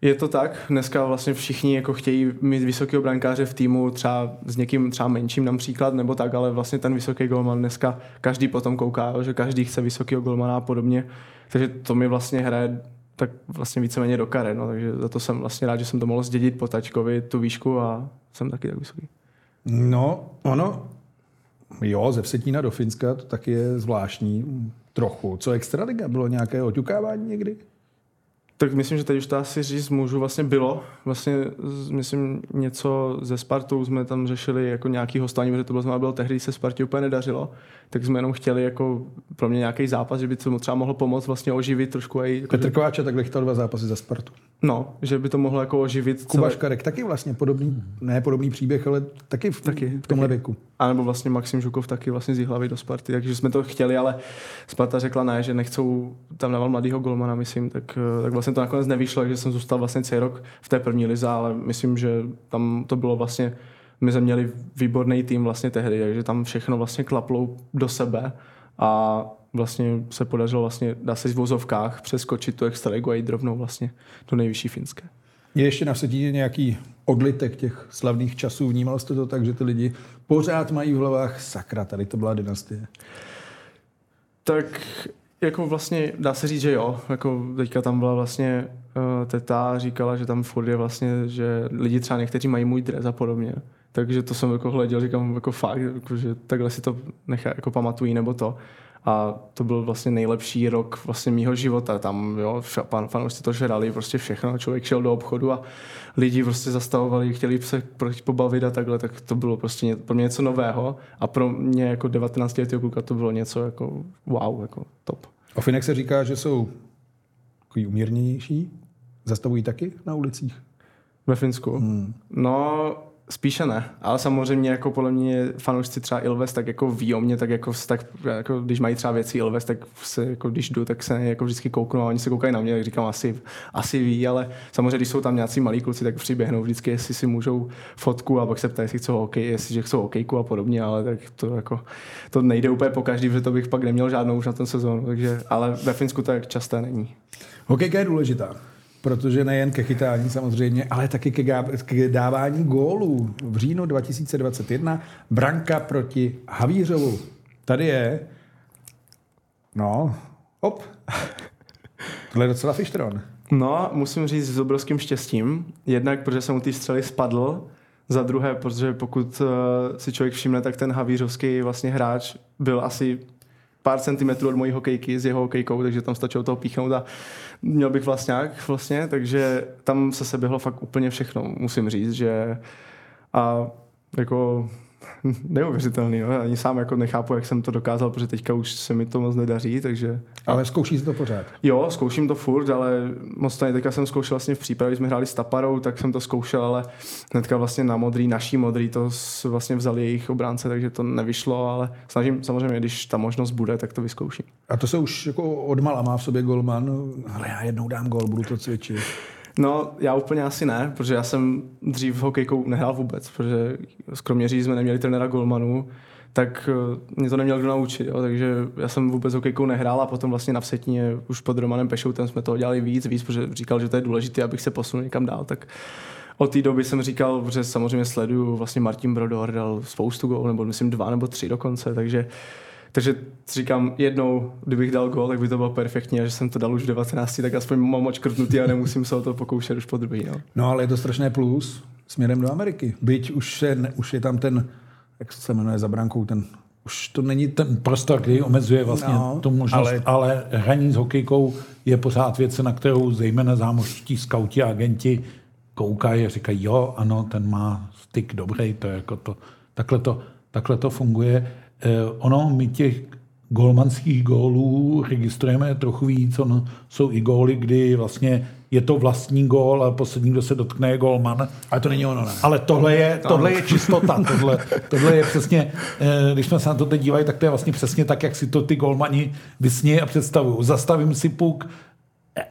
Je to tak, dneska vlastně všichni jako chtějí mít vysokého brankáře v týmu, třeba s někým třeba menším například, nebo tak, ale vlastně ten vysoký golman dneska každý potom kouká, že každý chce vysokého golmana a podobně, takže to mi vlastně hraje tak vlastně víceméně do kare, no, takže za to jsem vlastně rád, že jsem to mohl zdědit po tačkovi, tu výšku a jsem taky tak vysoký. No, ono, jo, ze Vsetína do Finska to taky je zvláštní trochu. Co extraliga? Bylo nějaké oťukávání někdy? Tak myslím, že teď už to asi říct můžu. Vlastně bylo. Vlastně myslím něco ze Spartou jsme tam řešili jako nějaký hostování, protože to bylo, bylo tehdy, se Spartě úplně nedařilo, tak jsme jenom chtěli jako pro mě nějaký zápas, že by to třeba mohlo pomoct vlastně oživit trošku i, jako, Petr Kováča takhle chytal dva zápasy za Spartu. no, že by to mohlo jako oživit Kuba celé, Škarek taky vlastně podobný, ne podobný příběh, ale taky v, Taky, v tomhle taky. věku. A nebo vlastně Maxim Žukov taky vlastně z hlavy do Sparty, takže jsme to chtěli, ale Sparta řekla ne, že nechcou tam dával mladýho golmana, myslím, tak, eh, tak vlastně to nakonec nevyšlo, takže jsem zůstal vlastně celý rok v té první lize, ale myslím, že tam to bylo vlastně, my jsme měli výborný tým vlastně tehdy, takže tam všechno vlastně klaplo do sebe a vlastně se podařilo vlastně, dá se v vozovkách přeskočit tu extraligu a jít rovnou vlastně do nejvyšší finské. Je ještě na Vsetíně nějaký odlitek těch slavných časů? Vnímal jste to tak, že ty lidi pořád mají v hlavách sakra, tady to byla dynastie? Tak jako vlastně dá se říct, že jo. Jako teďka tam byla vlastně uh, teta říkala, že tam furt je vlastně, že lidi třeba někteří mají můj dres a podobně. Takže to jsem jako hleděl, říkám jako fakt, jako, že takhle si to nechá, jako pamatují nebo to. A to byl vlastně nejlepší rok vlastně mýho života. Tam, jo, pan, fanoušci to žrali, prostě všechno. Člověk šel do obchodu a lidi prostě zastavovali, chtěli se pobavit a takhle, tak to bylo prostě pro mě něco nového. A pro mě jako 19 letého kluka to bylo něco jako wow, jako top. O Finek se říká, že jsou takový umírněnější. Zastavují taky na ulicích? Ve Finsku? Hmm. No, Spíše ne, ale samozřejmě jako podle mě fanoušci třeba Ilves tak jako ví o mě, tak jako, tak jako když mají třeba věci Ilves, tak se jako když jdu, tak se jako vždycky kouknu a oni se koukají na mě, tak říkám asi, asi ví, ale samozřejmě když jsou tam nějací malí kluci, tak přiběhnou vždycky, jestli si můžou fotku a pak se ptají, jestli chcou hokej, jestli že chcou hokejku a podobně, ale tak to jako to nejde úplně po každý, protože to bych pak neměl žádnou už na ten sezónu, takže, ale ve Finsku to tak časté není. Hokejka je důležitá protože nejen ke chytání samozřejmě, ale taky ke, dávání gólů. V říjnu 2021 branka proti Havířovu. Tady je, no, op, (laughs) tohle je docela fištron. No, musím říct s obrovským štěstím. Jednak, protože jsem u té střely spadl, za druhé, protože pokud uh, si člověk všimne, tak ten havířovský vlastně hráč byl asi pár centimetrů od mojí hokejky s jeho hokejkou, takže tam stačilo toho píchnout a měl bych vlastňák vlastně, takže tam se seběhlo fakt úplně všechno, musím říct, že a jako (laughs) neuvěřitelný. No. Ani sám jako nechápu, jak jsem to dokázal, protože teďka už se mi to moc nedaří, takže... Ale zkoušíš to pořád? Jo, zkouším to furt, ale moc to teďka jsem zkoušel vlastně v přípravě, jsme hráli s Taparou, tak jsem to zkoušel, ale hnedka vlastně na modrý, naší modrý, to vlastně vzali jejich obránce, takže to nevyšlo, ale snažím samozřejmě, když ta možnost bude, tak to vyzkouším. A to se už jako odmala má v sobě golman, ale já jednou dám gol, budu to cvičit. No, já úplně asi ne, protože já jsem dřív hokejkou nehrál vůbec, protože z Kroměří jsme neměli trenéra Golmanu, tak eh, mě to neměl kdo naučit, jo, takže já jsem vůbec hokejkou nehrál a potom vlastně na Vsetíně už pod Romanem Pešoutem jsme toho dělali víc, víc, protože říkal, že to je důležité, abych se posunul někam dál, tak od té doby jsem říkal, že samozřejmě sleduju, vlastně Martin Brodor dal spoustu gólů, nebo myslím dva nebo tři dokonce, takže uh, takže říkám, jednou, kdybych dal gol, tak by to bylo perfektní a že jsem to dal už v 19, tak aspoň mám očkrtnutý a nemusím se o to pokoušet už po druhý. No. no ale je to strašné plus směrem do Ameriky. Byť už je, už je tam ten, jak se jmenuje za brankou, ten už to není ten prostor, který omezuje vlastně no, tu možnost, ale... ale hraní s hokejkou je pořád věc, na kterou zejména zámořští skauti a agenti koukají a říkají, jo, ano, ten má styk dobrý, to je jako to, takhle to, takhle to funguje. Eh, ono, my těch golmanských gólů registrujeme trochu víc. Ono jsou i góly, kdy vlastně je to vlastní gól a poslední, kdo se dotkne, je golman. Ale to není ono, ne? Ale tohle je, tohle je čistota. Tohle, tohle je přesně, eh, když jsme se na to teď dívali, tak to je vlastně přesně tak, jak si to ty golmani vysní a představují. Zastavím si puk,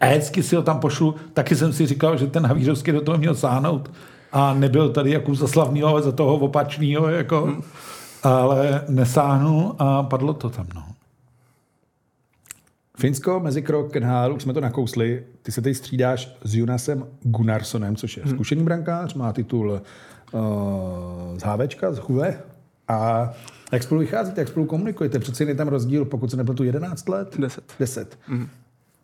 hezky si ho tam pošlu, taky jsem si říkal, že ten Havířovský do toho měl sáhnout a nebyl tady jako za slavného, ale za toho opačného. Jako. Hmm ale nesáhnul a padlo to tam. No. Finsko, mezikrok, NHL, už jsme to nakousli. Ty se teď střídáš s Jonasem Gunnarsonem, což je hmm. zkušený brankář, má titul uh, z HVčka, z Chuve. A jak spolu vycházíte, jak spolu komunikujete? Přece je tam rozdíl, pokud se nepletu 11 let? 10. 10. Hmm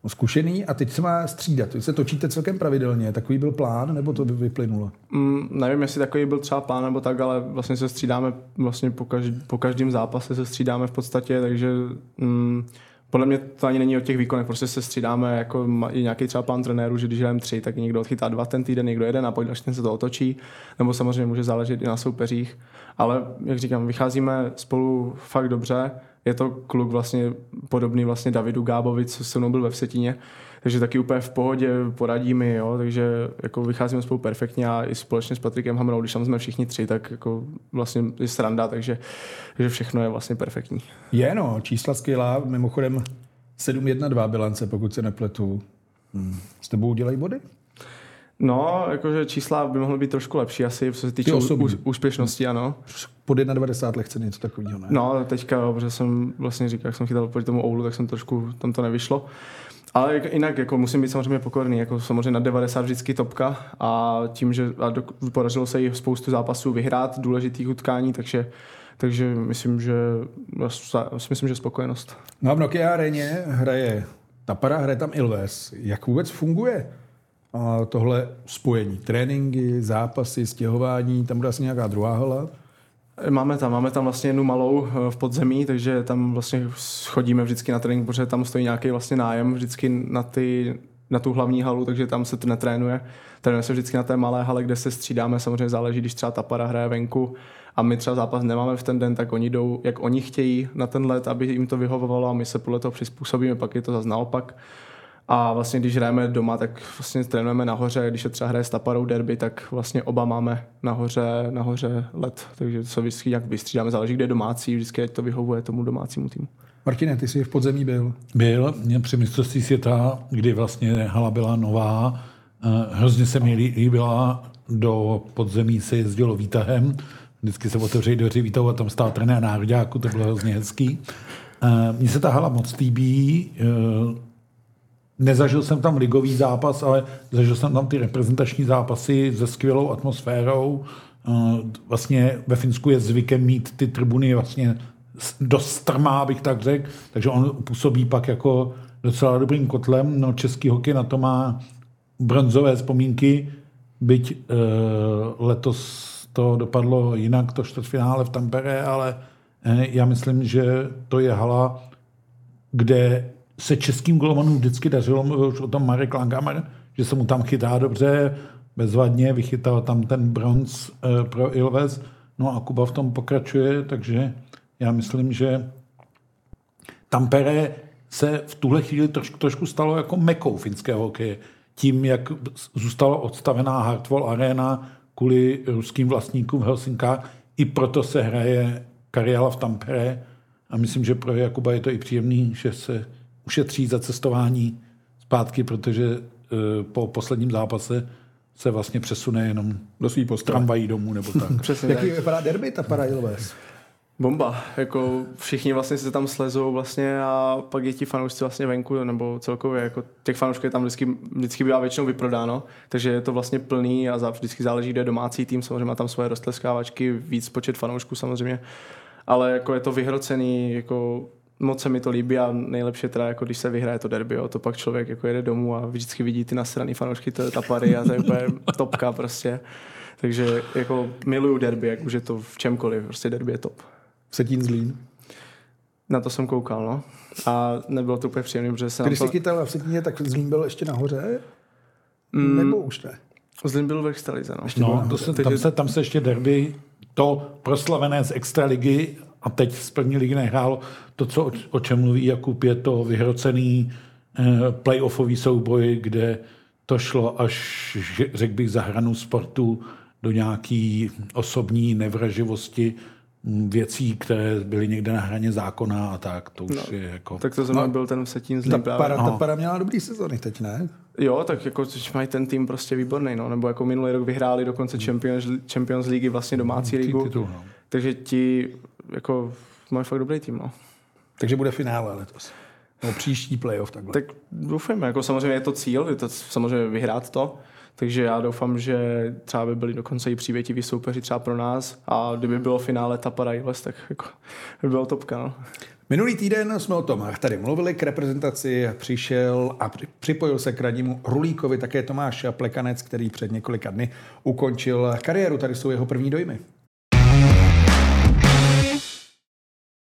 zkušený a teď se má střídat. Teď se točíte celkem pravidelně. Takový byl plán, nebo to by vyplynulo? Mm, nevím, jestli takový byl třeba plán nebo tak, ale vlastně se střídáme vlastně po, každý, po každém zápase se střídáme v podstatě, takže mm, podle mě to ani není o těch výkonech, prostě se střídáme, jako je nějaký třeba plán trenéru, že když jdeme tři, tak někdo odchytá dva ten týden, někdo jeden a pak další ten se to otočí, nebo samozřejmě může záležet i na soupeřích, ale jak říkám, vycházíme spolu fakt dobře, je to kluk vlastně podobný vlastně Davidu Gábovi, co se mnou byl ve Vsetíně, takže taky úplně v pohodě, poradí mi, jo, takže jako vycházíme spolu perfektně a i společně s Patrikem Hamrou, když tam jsme všichni tři, tak jako vlastně je sranda, takže, takže všechno je vlastně perfektní. Je no, čísla skvělá, mimochodem 7-1-2 bilance, pokud se nepletu. Hmm. S tebou udělají body? No, jakože čísla by mohly být trošku lepší asi, co se týče ús- úspěšnosti, ano. Pod 91 lehce něco takového, ne? No, teďka, protože jsem vlastně říkal, jak jsem chytal proti tomu Oulu, tak jsem trošku, tam to nevyšlo. Ale jak- jinak jako musím být samozřejmě pokorný, jako samozřejmě na 90 vždycky topka a tím, že a do, podařilo se jí spoustu zápasů vyhrát, důležitých utkání, takže, takže myslím, že myslím, že spokojenost. No a v Nokia aréně hraje Tapara, hraje tam Ilves. Jak vůbec funguje tohle spojení? Tréninky, zápasy, stěhování, tam bude asi nějaká druhá hala. Máme tam, máme tam vlastně jednu malou eh, v podzemí, takže tam vlastně chodíme vždycky na trénink, protože tam stojí nějaký vlastně nájem vždycky na, ty, na tu hlavní halu, takže tam se netrénuje. Trénuje se vždycky na té malé hale, kde se střídáme, samozřejmě záleží, když třeba ta para hraje venku a my třeba zápas nemáme v ten den, tak oni jdou, jak oni chtějí na ten let, aby jim to vyhovovalo a my se podle toho přizpůsobíme, pak je to zase naopak. A vlastně když hrajeme doma, tak vlastně trénujeme nahoře, když je třeba hraje s Taparou derby, tak vlastně oba máme nahoře, nahoře let, takže se vždycky nějak vystřídáme, záleží, kde je domácí, vždycky to vyhovuje tomu domácímu týmu. Martine, ty jsi v podzemí byl. Byl mě při mistrovství světa, kdy vlastně hala byla nová, eh, hrozně se mi lí- líbila, do podzemí se jezdilo výtahem, vždycky se otevřeli dveře výtahu a tam stál trenér nároďáku, to bylo hrozně hezký. Eh, Mně se ta hala moc líbí, eh, Nezažil jsem tam ligový zápas, ale zažil jsem tam ty reprezentační zápasy se skvělou atmosférou. Eh, Vlastně ve Finsku je zvykem mít ty tribuny vlastně dost strmá, bych tak řekl, takže on působí pak jako docela dobrým kotlem. No, český hokej na to má bronzové vzpomínky, byť e, letos to dopadlo jinak, to čtvrtfinále v Tampere, ale e, já myslím, že to je hala, kde se českým golmanům vždycky dařilo, mluvil už o tom Marek Langhammer, že se mu tam chytá dobře, bezvadně, vychytal tam ten bronz eh, pro Ilves, no a Kuba v tom pokračuje, takže já myslím, že Tampere se v tuhle chvíli trošku, trošku stalo jako mekou finského hokeje. Tím, jak zůstala odstavená Hartwall Arena kvůli ruským vlastníkům v Helsinkách, i proto se hraje Kariala v Tampere a myslím, že pro Jakuba je to i příjemný, že se ušetří za cestování zpátky, protože eh, po posledním zápase se vlastně přesune jenom Do svý postele. tramvají domů nebo (laughs) tak. Přesně tak. Jaký vypadá derby Tapara Ilves? Bomba, jako všichni vlastně se tam slezou vlastně a pak je ti fanoušci vlastně venku, nebo celkově, jako těch fanoušků je tam vždycky, vždycky bývá většinou vyprodáno, takže je to vlastně plný a za, vždycky záleží, kde je domácí tým, samozřejmě má tam svoje roztleskávačky, víc počet fanoušků samozřejmě, ale jako je to vyhrocený, jako moc se mi to líbí a nejlepší je teda, jako když se vyhraje to derby, jo, to pak člověk jako jede domů a vždycky vidí ty nasraný fanoušky, to je ta pary a to je úplně (laughs) topka prostě. Takže jako miluju derby, jak už je to v čemkoliv, prostě derby je top. Vsetín Zlín. Na to jsem koukal, no. A nebylo to úplně příjemné, protože se Když nám jsi to... chytal v Vsetíně, tak Zlín byl ještě nahoře? Mm. Nebo už ne? Zlín byl v extralize, no. No, to se, tam, se, tam se ještě derby, to proslavené z extraligy a teď z první ligy nehrálo, to, co, o, čem mluví Jakub, je to vyhrocený eh, playoffový souboj, kde to šlo až, řekl bych, za hranu sportu do nějaký osobní nevraživosti, věcí, které byly někde na hraně zákona a tak, to už no, je jako... Tak to zrovna byl ten Vsetín Zlín právě. Tapara, no. Tapara měla dobrý sezony teď, ne? Jo, tak jako mají ten tým prostě výborný, no. Nebo jako minulý rok vyhráli dokonce Champions, Champions League, vlastně domácí ligu. titul, no. Takže ti jako mají fakt dobrý tým, no. Takže bude finále letos. Nebo příští playoff takhle. Tak doufujeme, jako samozřejmě je to cíl, je to samozřejmě vyhrát to, takže já doufám, že třeba by byli dokonce i přívětiví soupeři třeba pro nás a kdyby bylo finále Tapara Iles, tak jako by bylo topka, no. Minulý týden jsme o tom tady mluvili, k reprezentaci přišel a při- připojil se k radnímu Rulíkovi také Tomáš Plekanec, který před několika dny ukončil kariéru. Tady jsou jeho první dojmy.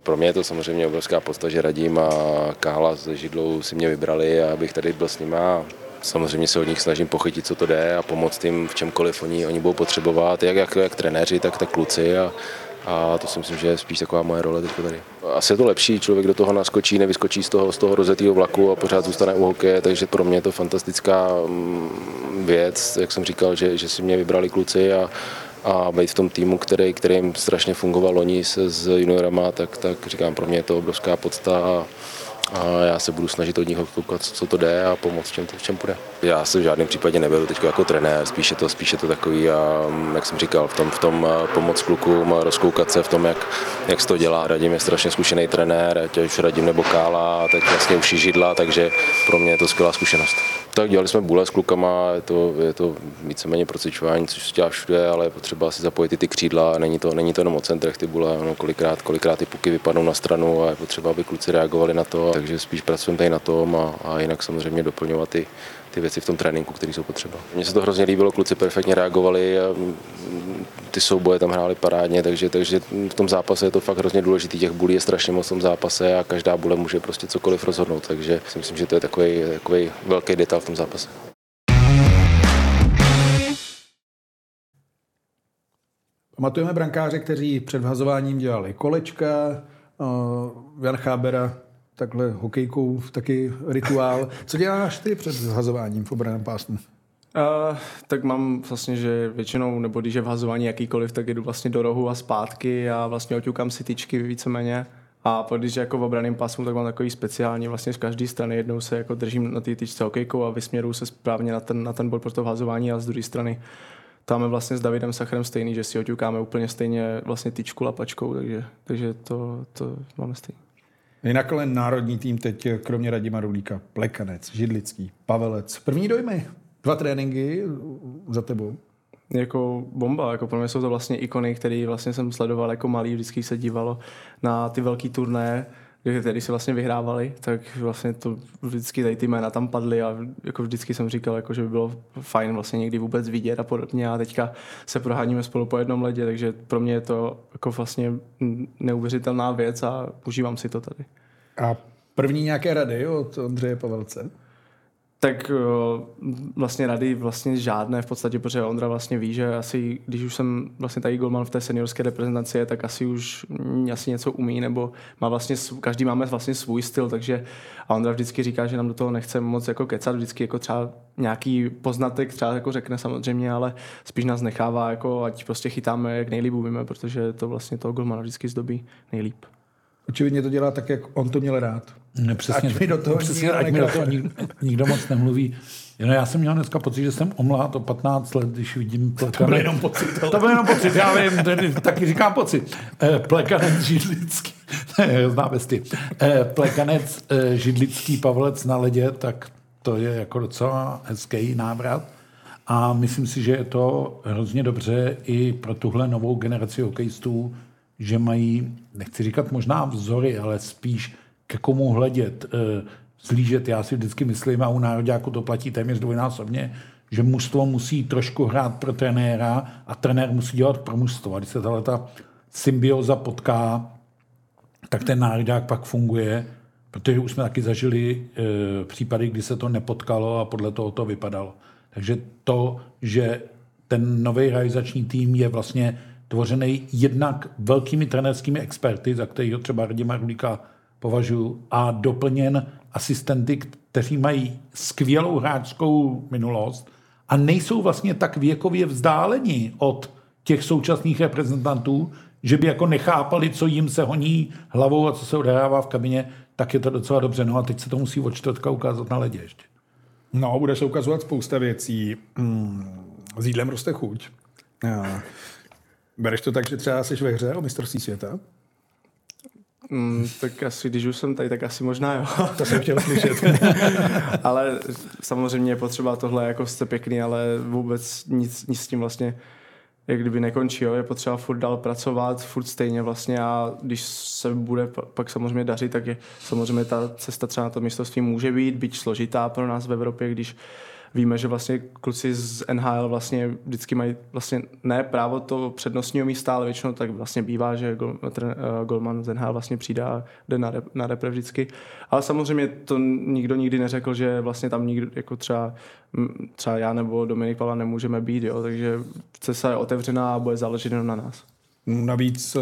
Pro mě je to samozřejmě obrovská podsta, že Radím a Kála s Židlou si mě vybrali a abych tady byl s nima. Samozřejmě se od nich snažím pochytit, co to jde a pomoct jim v čemkoliv oni, oni budou potřebovat, jak, jak, jak trenéři, tak, tak kluci. A, a to si myslím, že je spíš taková moje role teď tady. Asi je to lepší, člověk do toho naskočí, nevyskočí z toho, z toho rozetého vlaku a pořád zůstane u hokeje, takže pro mě je to fantastická mm, věc, jak jsem říkal, že, že si mě vybrali kluci a, a být v tom týmu, který, který jim strašně fungoval loni se s juniorama, tak, tak říkám, pro mě je to obrovská podsta a, a já se budu snažit od nich koukat, co to jde a pomoct čem, v čem půjde. Já se v žádném případě neberu teď jako trenér, spíše to, spíše to takový, a, jak jsem říkal, v tom, v tom pomoc klukům, rozkoukat se v tom, jak, jak se to dělá. Radim je strašně zkušený trenér, ať už Radim nebo Kála, teď vlastně už židla, takže pro mě je to skvělá zkušenost. Tak dělali jsme bule s klukama, je to, je to víceméně procvičování, což se dělá všude, ale je potřeba si zapojit i ty křídla, není to, není to jenom o centrech ty bule, no, kolikrát, kolikrát ty puky vypadnou na stranu a je potřeba, aby kluci reagovali na to, takže spíš pracujeme tady na tom a, a jinak samozřejmě doplňovat ty, ty věci v tom tréninku, které jsou potřeba. Mně se to hrozně líbilo, kluci perfektně reagovali a ty souboje tam hráli parádně, takže, takže v tom zápase je to fakt hrozně důležitý. Těch bulí je strašně moc v tom zápase a každá bule může prostě cokoliv rozhodnout, takže si myslím, že to je takový, takový velký detail v tom zápase. Pamatujeme brankáře, kteří před vhazováním dělali kolečka, uh, Jan Chábera takhle hokejkou taky rituál. Co děláš ty před vhazováním v obraném pásmu? Uh, tak mám vlastně, že většinou, nebo když je vhazování jakýkoliv, tak jdu vlastně do rohu a zpátky a vlastně oťukám si tyčky víceméně. A když je jako v obraném pásmu, tak mám takový speciální, vlastně z každé strany jednou se jako držím na té tyčce hokejkou a vysměruju se správně na ten, na ten bod pro to vhazování a z druhé strany tam je vlastně s Davidem Sachrem stejný, že si oťukáme úplně stejně vlastně tyčku lapačkou, takže, takže to, to máme stejný. Jinak ale národní tým teď, kromě Radima Rulíka, Plekanec, Židlický, Pavelec. První dojmy, dva tréninky za tebou. Jako bomba, jako pro mě jsou to vlastně ikony, které vlastně jsem sledoval jako malý, vždycky se dívalo na ty velké turné, který se vlastně vyhrávali, tak vlastně to vždycky tady ty jména tam padly a jako vždycky jsem říkal, jako, že by bylo fajn vlastně někdy vůbec vidět a podobně a teďka se proháníme spolu po jednom ledě, takže pro mě je to jako vlastně neuvěřitelná věc a užívám si to tady. A první nějaké rady od Ondřeje Pavelce? Tak vlastně rady vlastně žádné v podstatě, protože Ondra vlastně ví, že asi, když už jsem vlastně tady golman v té seniorské reprezentaci, tak asi už asi něco umí, nebo má vlastně, každý máme vlastně svůj styl, takže a Ondra vždycky říká, že nám do toho nechce moc jako kecat, vždycky jako třeba nějaký poznatek třeba jako řekne samozřejmě, ale spíš nás nechává, jako ať prostě chytáme, jak nejlíp umíme, protože to vlastně toho golmana vždycky zdobí nejlíp. Očividně to dělá tak, jak on to měl rád. Ne, přesně, ať mi do toho, přesně, ať mi do toho nikdo, nikdo moc nemluví. No, já jsem měl dneska pocit, že jsem omlát o 15 let, když vidím plekanec. To byl jenom pocit. Ale... To byl jenom pocit, já vím, tedy, taky říkám pocit. Eh, plekanec židlický, (laughs) známe ty. Eh, plekanec eh, židlický Pavlec na ledě, tak to je jako docela hezký návrat. A myslím si, že je to hrozně dobře i pro tuhle novou generaci hokejistů, že mají, nechci říkat možná vzory, ale spíš ke komu hledět, eh, zlížet. Já si vždycky myslím, a u nároďáku to platí téměř dvojnásobně, že mužstvo musí trošku hrát pro trenéra a trenér musí dělat pro mužstvo. A když se tahle ta symbioza potká, tak ten národák pak funguje, protože už jsme taky zažili e, případy, kdy se to nepotkalo a podle toho to vypadalo. Takže to, že ten nový realizační tým je vlastně tvořený jednak velkými trenerskými experty, za kterého třeba Radima Rulíka považuji, a doplněn asistenty, kteří mají skvělou hráčskou minulost a nejsou vlastně tak věkově vzdáleni od těch současných reprezentantů, že by jako nechápali, co jim se honí hlavou a co se odehrává v kabině, tak je to docela dobře. No a teď se to musí od čtvrtka ukázat na ledě ještě. No, bude se ukazovat spousta věcí. Hmm, s jídlem roste chuť. Ja. Bereš to tak, že třeba jsi ve hře o mistrovství světa? Mm, tak asi, když už jsem tady, tak asi možná jo. (laughs) To jsem chtěl slyšet. (laughs) ale samozřejmě je potřeba tohle, jako jste pěkný, ale vůbec nic, nic s tím vlastně jak kdyby nekončí, jo. je potřeba furt dál pracovat, furt stejně vlastně a když se bude pak samozřejmě dařit, tak je samozřejmě ta cesta třeba na to mistrovství může být, být složitá pro nás v Evropě, když víme, že vlastně kluci z NHL vlastně vždycky mají vlastně ne právo to přednostního místa, ale většinou tak vlastně bývá, že gol, uh, Golman z NHL vlastně přijde a jde na, rep, na repre vždycky. Ale samozřejmě to nikdo nikdy neřekl, že vlastně tam nikdo, jako třeba, třeba já nebo Dominik Pavla nemůžeme být, jo, takže cesta je otevřená a bude záležet jenom na nás. Navíc eh,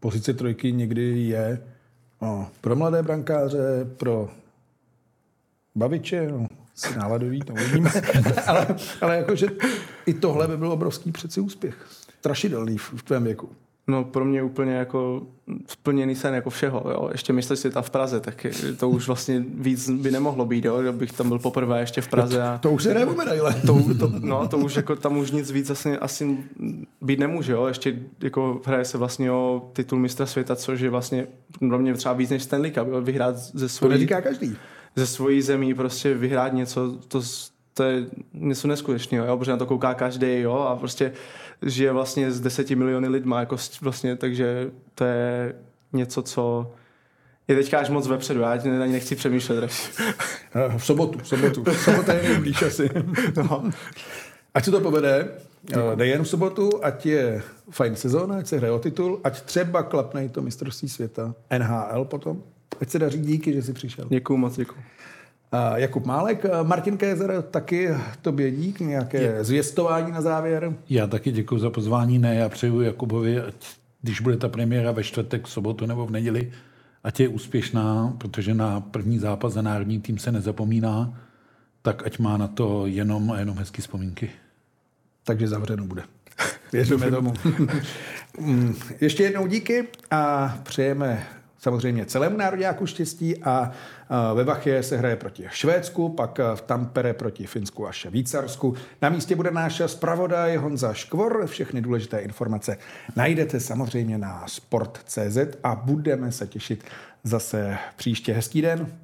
pozice trojky někdy je no, pro mladé brankáře, pro baviče, no, si náladový, to uvidíme. (laughs) ale, ale jakože i tohle by byl obrovský přeci úspěch. Strašidelný v, v tvém věku. No pro mě úplně jako splněný sen jako všeho, jo. Ještě mistr světa v Praze, tak to už vlastně víc by nemohlo být, jo, kdybych tam byl poprvé ještě v Praze. A To už se jde o medaile. to, to, no, to už jako tam už nic víc asi, asi být nemůže, jo. Ještě jako hraje se vlastně o titul mistra světa, což je vlastně pro mě třeba víc než Stanley Cup, jo. vyhrát ze To svojí, neříká každý. Ze svojí zemí, prostě vyhrát něco, to, to je něco neskutečného, jo, protože na to kouká každý, jo, a prostě žije vlastně z deseti miliony lidma, jako vlastně, takže to je něco, co je teďka až moc vepředu, já ani ani nechci přemýšlet. (laughs) Eh, V sobotu, v sobotu. Sobota je nejblíž asi. (laughs) No. Ať se to povede, eh, nejen v sobotu, ať je fajn sezóna, ať se hraje o titul, ať třeba klapne i to mistrovství světa, NHL potom. Ať se daří díky, že jsi přišel. Děkuju moc, děkuju. A Jakub Málek, Martin Kézer, taky tobě dík, nějaké zvěstování na závěr. Já taky děkuji za pozvání. Ne, já přeju Jakubovi, ať, když bude ta premiéra ve čtvrtek, v sobotu nebo v neděli, ať je úspěšná, protože na první zápas za národní tým se nezapomíná, tak ať má na to jenom a jenom hezké vzpomínky. Takže zavřeno bude. Věříme tomu. (laughs) Mm, Ještě jednou díky a přejeme samozřejmě celému národňáku štěstí a ve Vachě se hraje proti Švédsku, pak v Tampere proti Finsku a Švýcarsku. Na místě bude náš zpravodaj Honza Škvor. Všechny důležité informace najdete samozřejmě na sport.cz a budeme se těšit zase příště. Hezký den.